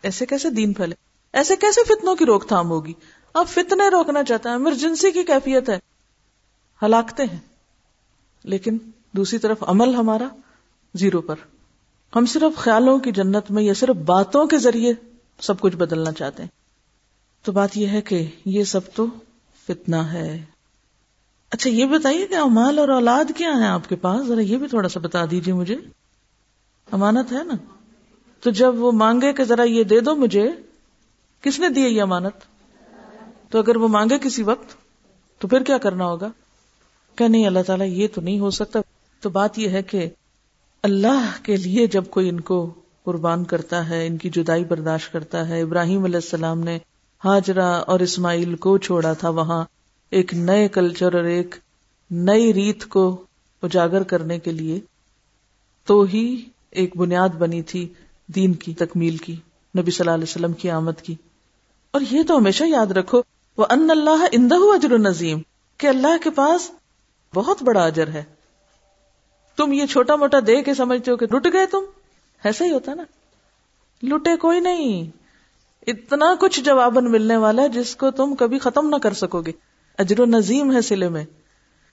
[SPEAKER 1] ایسے کیسے دین پھیلے؟ ایسے کیسے فتنوں کی روک تھام ہوگی؟ اب فتنے روکنا چاہتا ہے ایمرجنسی کی کیفیت ہے۔ ہلاکتے ہیں۔ لیکن دوسری طرف عمل ہمارا زیرو پر۔ ہم صرف خیالوں کی جنت میں یا صرف باتوں کے ذریعے سب کچھ بدلنا چاہتے ہیں۔ تو بات یہ ہے کہ یہ سب تو فتنا ہے۔ اچھا یہ بتائیے کہ امال اور اولاد کیا ہے آپ کے پاس؟ ذرا یہ بھی تھوڑا سا بتا دیجیے مجھے۔ امانت ہے نا؟ تو جب وہ مانگے کہ ذرا یہ دے دو مجھے، کس نے دی یہ امانت؟ تو اگر وہ مانگے کسی وقت، تو پھر کیا کرنا ہوگا؟ کہ نہیں، اللہ تعالیٰ یہ تو نہیں ہو سکتا۔ تو بات یہ ہے کہ اللہ کے لیے جب کوئی ان کو قربان کرتا ہے، ان کی جدائی برداشت کرتا ہے۔ ابراہیم علیہ السلام نے ہاجرہ اور اسماعیل کو چھوڑا تھا۔ وہاں ایک نئے کلچر اور ایک نئی ریت کو اجاگر کرنے کے لیے تو ہی ایک بنیاد بنی تھی دین کی، تکمیل کی، نبی صلی اللہ علیہ وسلم کی آمد کی۔ اور یہ تو ہمیشہ یاد رکھو وہ ان اللہ اندہ اجر نظیم کہ اللہ کے پاس بہت بڑا اجر ہے۔ تم یہ چھوٹا موٹا دے کے سمجھتے ہو کہ لٹ گئے تم؟ ایسا ہی ہوتا نا۔ لٹے کوئی نہیں۔ اتنا کچھ جوابن ملنے والا ہے جس کو تم کبھی ختم نہ کر سکو گے۔ اجر و نظیم ہے سلے میں۔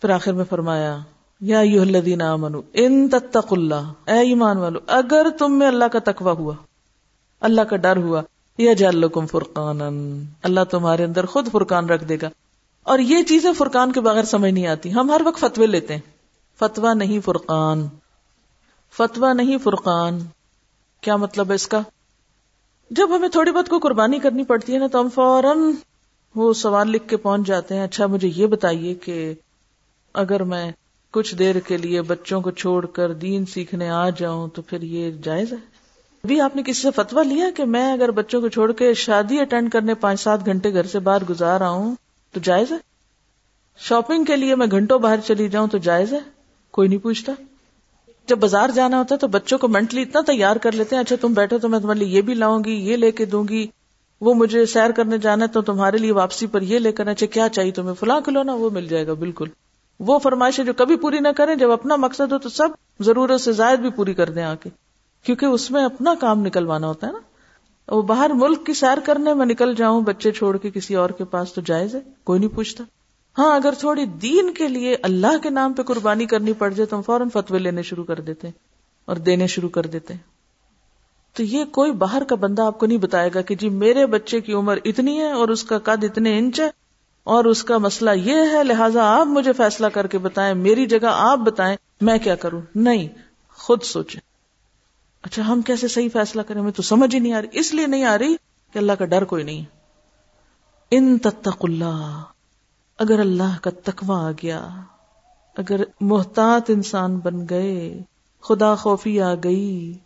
[SPEAKER 1] پھر آخر میں فرمایا، یا الذین آمنو ان تتق اللہ۔ اے ایمان والو، اگر تم میں اللہ کا تقوی ہوا، اللہ کا ڈر ہوا، یا جال لکم فرقان اللہ تمہارے اندر خود فرقان رکھ دے گا۔ اور یہ چیزیں فرقان کے بغیر سمجھ نہیں آتی۔ ہم ہر وقت فتوے لیتے ہیں۔ فتوا نہیں فرقان۔ فتوا نہیں فرقان۔ کیا مطلب ہے اس کا؟ جب ہمیں تھوڑی بہت کو قربانی کرنی پڑتی ہے نا تو ہم فوراً وہ سوال لکھ کے پہنچ جاتے ہیں اچھا مجھے یہ بتائیے کہ اگر میں کچھ دیر کے لیے بچوں کو چھوڑ کر دین سیکھنے آ جاؤں تو پھر یہ جائز ہے؟ ابھی آپ نے کسی سے فتوا لیا کہ میں اگر بچوں کو چھوڑ کے شادی اٹینڈ کرنے پانچ سات گھنٹے گھر سے باہر گزار آؤں تو جائز ہے؟ شاپنگ کے لیے میں گھنٹوں باہر چلی جاؤں تو جائز ہے؟ کوئی نہیں پوچھتا۔ جب بازار جانا ہوتا ہے تو بچوں کو مینٹلی اتنا تیار کر لیتے ہیں اچھا تم بیٹھو تو میں تمہارے لیے یہ بھی لاؤں گی، یہ لے کے دوں گی، وہ مجھے سیر کرنے جانا ہے تو تمہارے لیے واپسی پر یہ لے کر اچھا کیا چاہیے تمہیں؟ فلاں کھلونا وہ مل جائے گا، بالکل۔ وہ فرمائشیں جو کبھی پوری نہ کریں، جب اپنا مقصد ہو تو سب ضرورت سے زائد بھی پوری کر دیں آ کے کیونکہ اس میں اپنا کام نکلوانا ہوتا ہے نا۔ وہ باہر ملک کی سیر کرنے میں نکل جاؤں، بچے چھوڑ کے کسی اور کے پاس تو جائز ہے، کوئی نہیں پوچھتا۔ ہاں اگر تھوڑی دین کے لیے اللہ کے نام پہ قربانی کرنی پڑ جائے تو ہم فوراً فتوے لینے شروع کر دیتے اور دینے شروع کر دیتے تو یہ کوئی باہر کا بندہ آپ کو نہیں بتائے گا کہ جی میرے بچے کی عمر اتنی ہے اور اس کا قد اتنے انچ ہے اور اس کا مسئلہ یہ ہے، لہٰذا آپ مجھے فیصلہ کر کے بتائیں، میری جگہ آپ بتائیں، میں کیا کروں؟ نہیں، خود سوچیں۔ اچھا ہم کیسے صحیح فیصلہ کریں؟ ہمیں تو سمجھ ہی نہیں آ رہی، اس لیے نہیں آ رہی کہ اللہ کا ڈر کوئی نہیں ان تتق اللہ۔ اگر اللہ کا تقوی آ گیا، اگر محتاط انسان بن گئے، خدا خوفی آ گئی،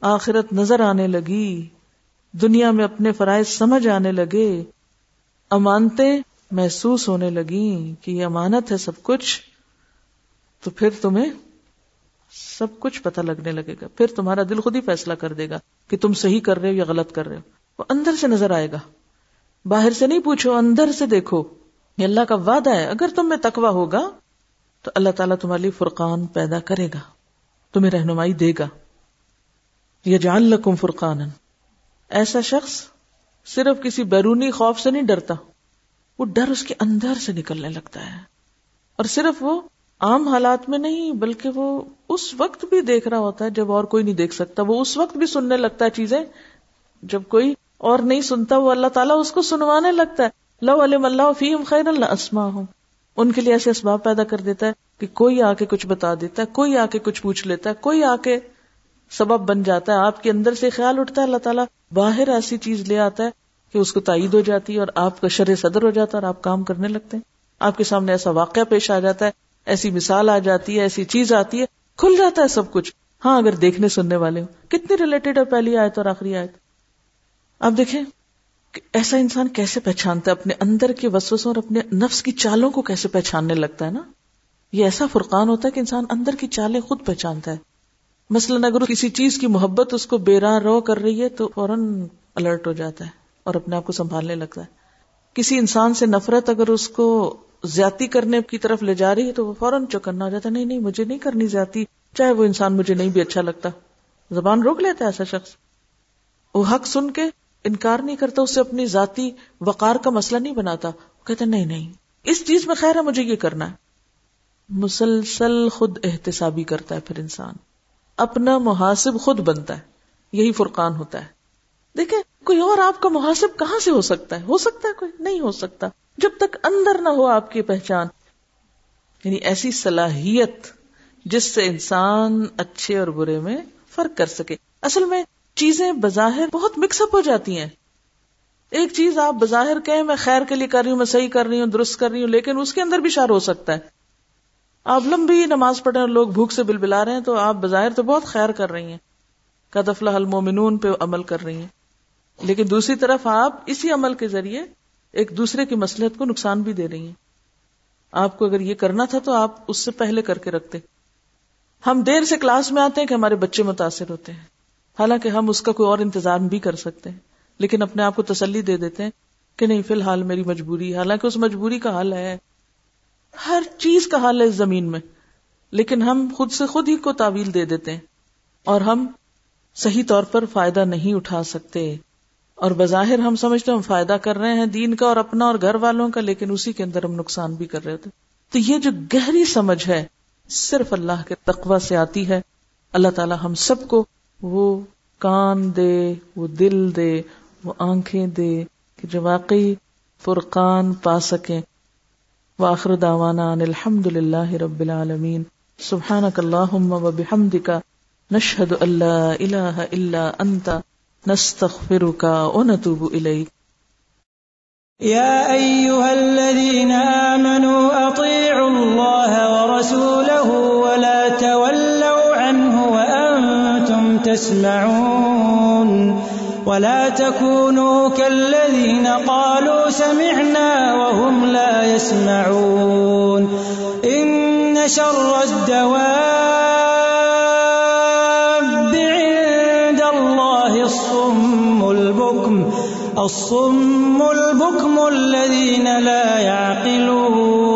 [SPEAKER 1] آخرت نظر آنے لگی، دنیا میں اپنے فرائض سمجھ آنے لگے امانتے محسوس ہونے لگی کہ یہ امانت ہے سب کچھ، تو پھر تمہیں سب کچھ پتہ لگنے لگے گا۔ پھر تمہارا دل خود ہی فیصلہ کر دے گا کہ تم صحیح کر رہے ہو یا غلط کر رہے ہو۔ وہ اندر سے نظر آئے گا۔ باہر سے نہیں پوچھو، اندر سے دیکھو۔ یہ اللہ کا وعدہ ہے، اگر تم میں تقوی ہوگا، تو اللہ تعالیٰ تمہارے لیے فرقان پیدا کرے گا، تمہیں رہنمائی دے گا۔ یہ جان لکم فرقان ایسا شخص صرف کسی بیرونی خوف سے نہیں ڈرتا، وہ ڈر اس کے اندر سے نکلنے لگتا ہے۔ اور صرف وہ عام حالات میں نہیں، بلکہ وہ اس وقت بھی دیکھ رہا ہوتا ہے جب اور کوئی نہیں دیکھ سکتا۔ وہ اس وقت بھی سننے لگتا ہے چیزیں، جب کوئی اور نہیں سنتا، وہ اللہ تعالیٰ اس کو سنوانے لگتا ہے۔ لو علم اللہ فیم خیر اللہ اسما ہوں ان کے لیے ایسے اسباب پیدا کر دیتا ہے کہ کوئی آ کے کچھ بتا دیتا ہے، کوئی آ کے کچھ پوچھ لیتا ہے، کوئی آ کے سبب بن جاتا ہے۔ آپ کے اندر سے خیال اٹھتا ہے، اللہ تعالیٰ باہر ایسی چیز لے آتا ہے کہ اس کو تائید ہو جاتی ہے اور آپ کا شر صدر ہو جاتا ہے اور آپ کام کرنے لگتے ہیں۔ آپ کے سامنے ایسا واقعہ پیش آ جاتا ہے، ایسی مثال آ جاتی ہے، ایسی چیز آتی ہے، کھل جاتا ہے سب کچھ۔ ہاں اگر دیکھنے سننے والے ہوں۔ کتنی ریلیٹڈ ہے پہلی آیت اور آخری آیت۔ اب دیکھیں۔ ایسا انسان کیسے پہچانتا ہے؟ اپنے اندر کے وسوسوں اور اپنے نفس کی چالوں کو کیسے پہچاننے لگتا ہے نا؟ یہ ایسا فرقان ہوتا ہے کہ انسان اندر کی چالیں خود پہچانتا ہے۔ مثلاً اگر کسی چیز کی محبت اس کو بے راہ رو کر رہی ہے تو فوراً الرٹ ہو جاتا ہے اور اپنے آپ کو سنبھالنے لگتا ہے۔ کسی انسان سے نفرت اگر اس کو زیادتی کرنے کی طرف لے جا رہی ہے تو وہ فوراً چکرنا ہو جاتا ہے، نہیں نہیں، مجھے نہیں کرنی زیادتی، چاہے وہ انسان مجھے نہیں بھی اچھا لگتا۔ زبان روک لیتا ہے ایسا شخص۔ وہ حق سن کے انکار نہیں کرتا، اسے اپنی ذاتی وقار کا مسئلہ نہیں بناتا۔ کہتے نہیں نہیں، اس چیز میں خیر ہے، مجھے یہ کرنا ہے۔ مسلسل خود احتسابی کرتا ہے پھر انسان۔ اپنا محاسب خود بنتا ہے، یہی فرقان ہوتا ہے۔ دیکھیں، کوئی اور آپ کا محاسب کہاں سے ہو سکتا ہے؟ ہو سکتا ہے کوئی؟ نہیں ہو سکتا۔ جب تک اندر نہ ہو آپ کی پہچان۔ یعنی ایسی صلاحیت جس سے انسان اچھے اور برے میں فرق کر سکے۔ اصل میں چیزیں بظاہر بہت مکس اپ ہو جاتی ہیں۔ ایک چیز آپ بظاہر کہیں میں خیر کے لیے کر رہی ہوں، میں صحیح کر رہی ہوں، درست کر رہی ہوں، لیکن اس کے اندر بھی شار ہو سکتا ہے۔ آپ لمبی نماز پڑھ رہے ہیں لوگ بھوک سے بل بلا رہے ہیں تو آپ بظاہر تو بہت خیر کر رہی ہیں۔ قدفلہ المومنون پہ عمل کر رہی ہیں۔ لیکن دوسری طرف آپ اسی عمل کے ذریعے ایک دوسرے کی مسلحت کو نقصان بھی دے رہی ہیں۔ آپ کو اگر یہ کرنا تھا تو آپ اس سے پہلے کر کے رکھتے۔ ہم دیر سے کلاس میں آتے ہیں کہ ہمارے بچے متاثر ہوتے ہیں۔ حالانکہ ہم اس کا کوئی اور انتظام بھی کر سکتے ہیں، لیکن اپنے آپ کو تسلی دے دیتے ہیں کہ نہیں، فی الحال میری مجبوری، حالانکہ اس مجبوری کا حل ہے۔ ہر چیز کا حل ہے اس زمین میں، لیکن ہم خود سے خود ہی کو تعویل دے دیتے ہیں۔ اور ہم صحیح طور پر فائدہ نہیں اٹھا سکتے۔ اور بظاہر ہم سمجھتے ہم فائدہ کر رہے ہیں دین کا اور اپنا اور گھر والوں کا، لیکن اسی کے اندر ہم نقصان بھی کر رہے ہوتے تو یہ جو گہری سمجھ ہے، صرف اللہ کے تقوی سے آتی ہے۔ اللہ تعالی ہم سب کو وہ کان دے، وہ دل دے، وہ آنکھیں دے کہ جو واقعی فرقان پا سکیں۔ واخر دعوانا ان الحمد للہ رب العالمین۔ سبحانک اللہم و بحمدک۔ نشہد اللہ الہ الا انت۔ نستغفرك ونتوب إليك
[SPEAKER 5] يا أيها الذين آمنوا أطيعوا الله ورسوله وأنتم تسمعون ولا تكونوا كالذين قالوا سمعنا وهم لا يسمعون. إن شر الدواب عند الله الصم البكم الصم البكم الذين لا يعقلون.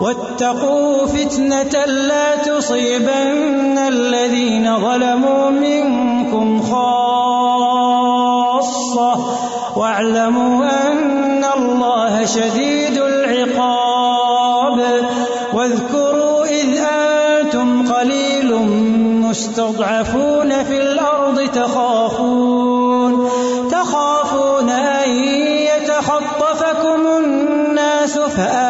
[SPEAKER 5] واتقوا فتنة لا تصيبن الذين ظلموا منكم خاصة. واعلموا أن الله شديد العقاب. واذكروا إذ أنتم قليل مستضعفون في الأرض تخافون تخافون أن يتخطفكم الناس فآواكم وأيدكم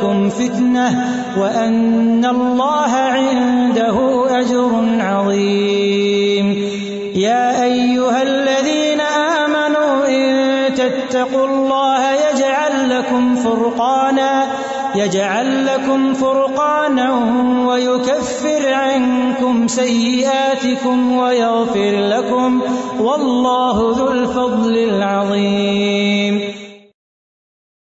[SPEAKER 5] وأولادكم فتنة وأن الله عنده أجر عظيم. يا أيها الذين آمنوا إن تتقوا الله يجعل لكم فرقانا، يجعل لكم فرقانا ويكفر عنكم سيئاتكم ويغفر لكم والله ذو الفضل العظيم.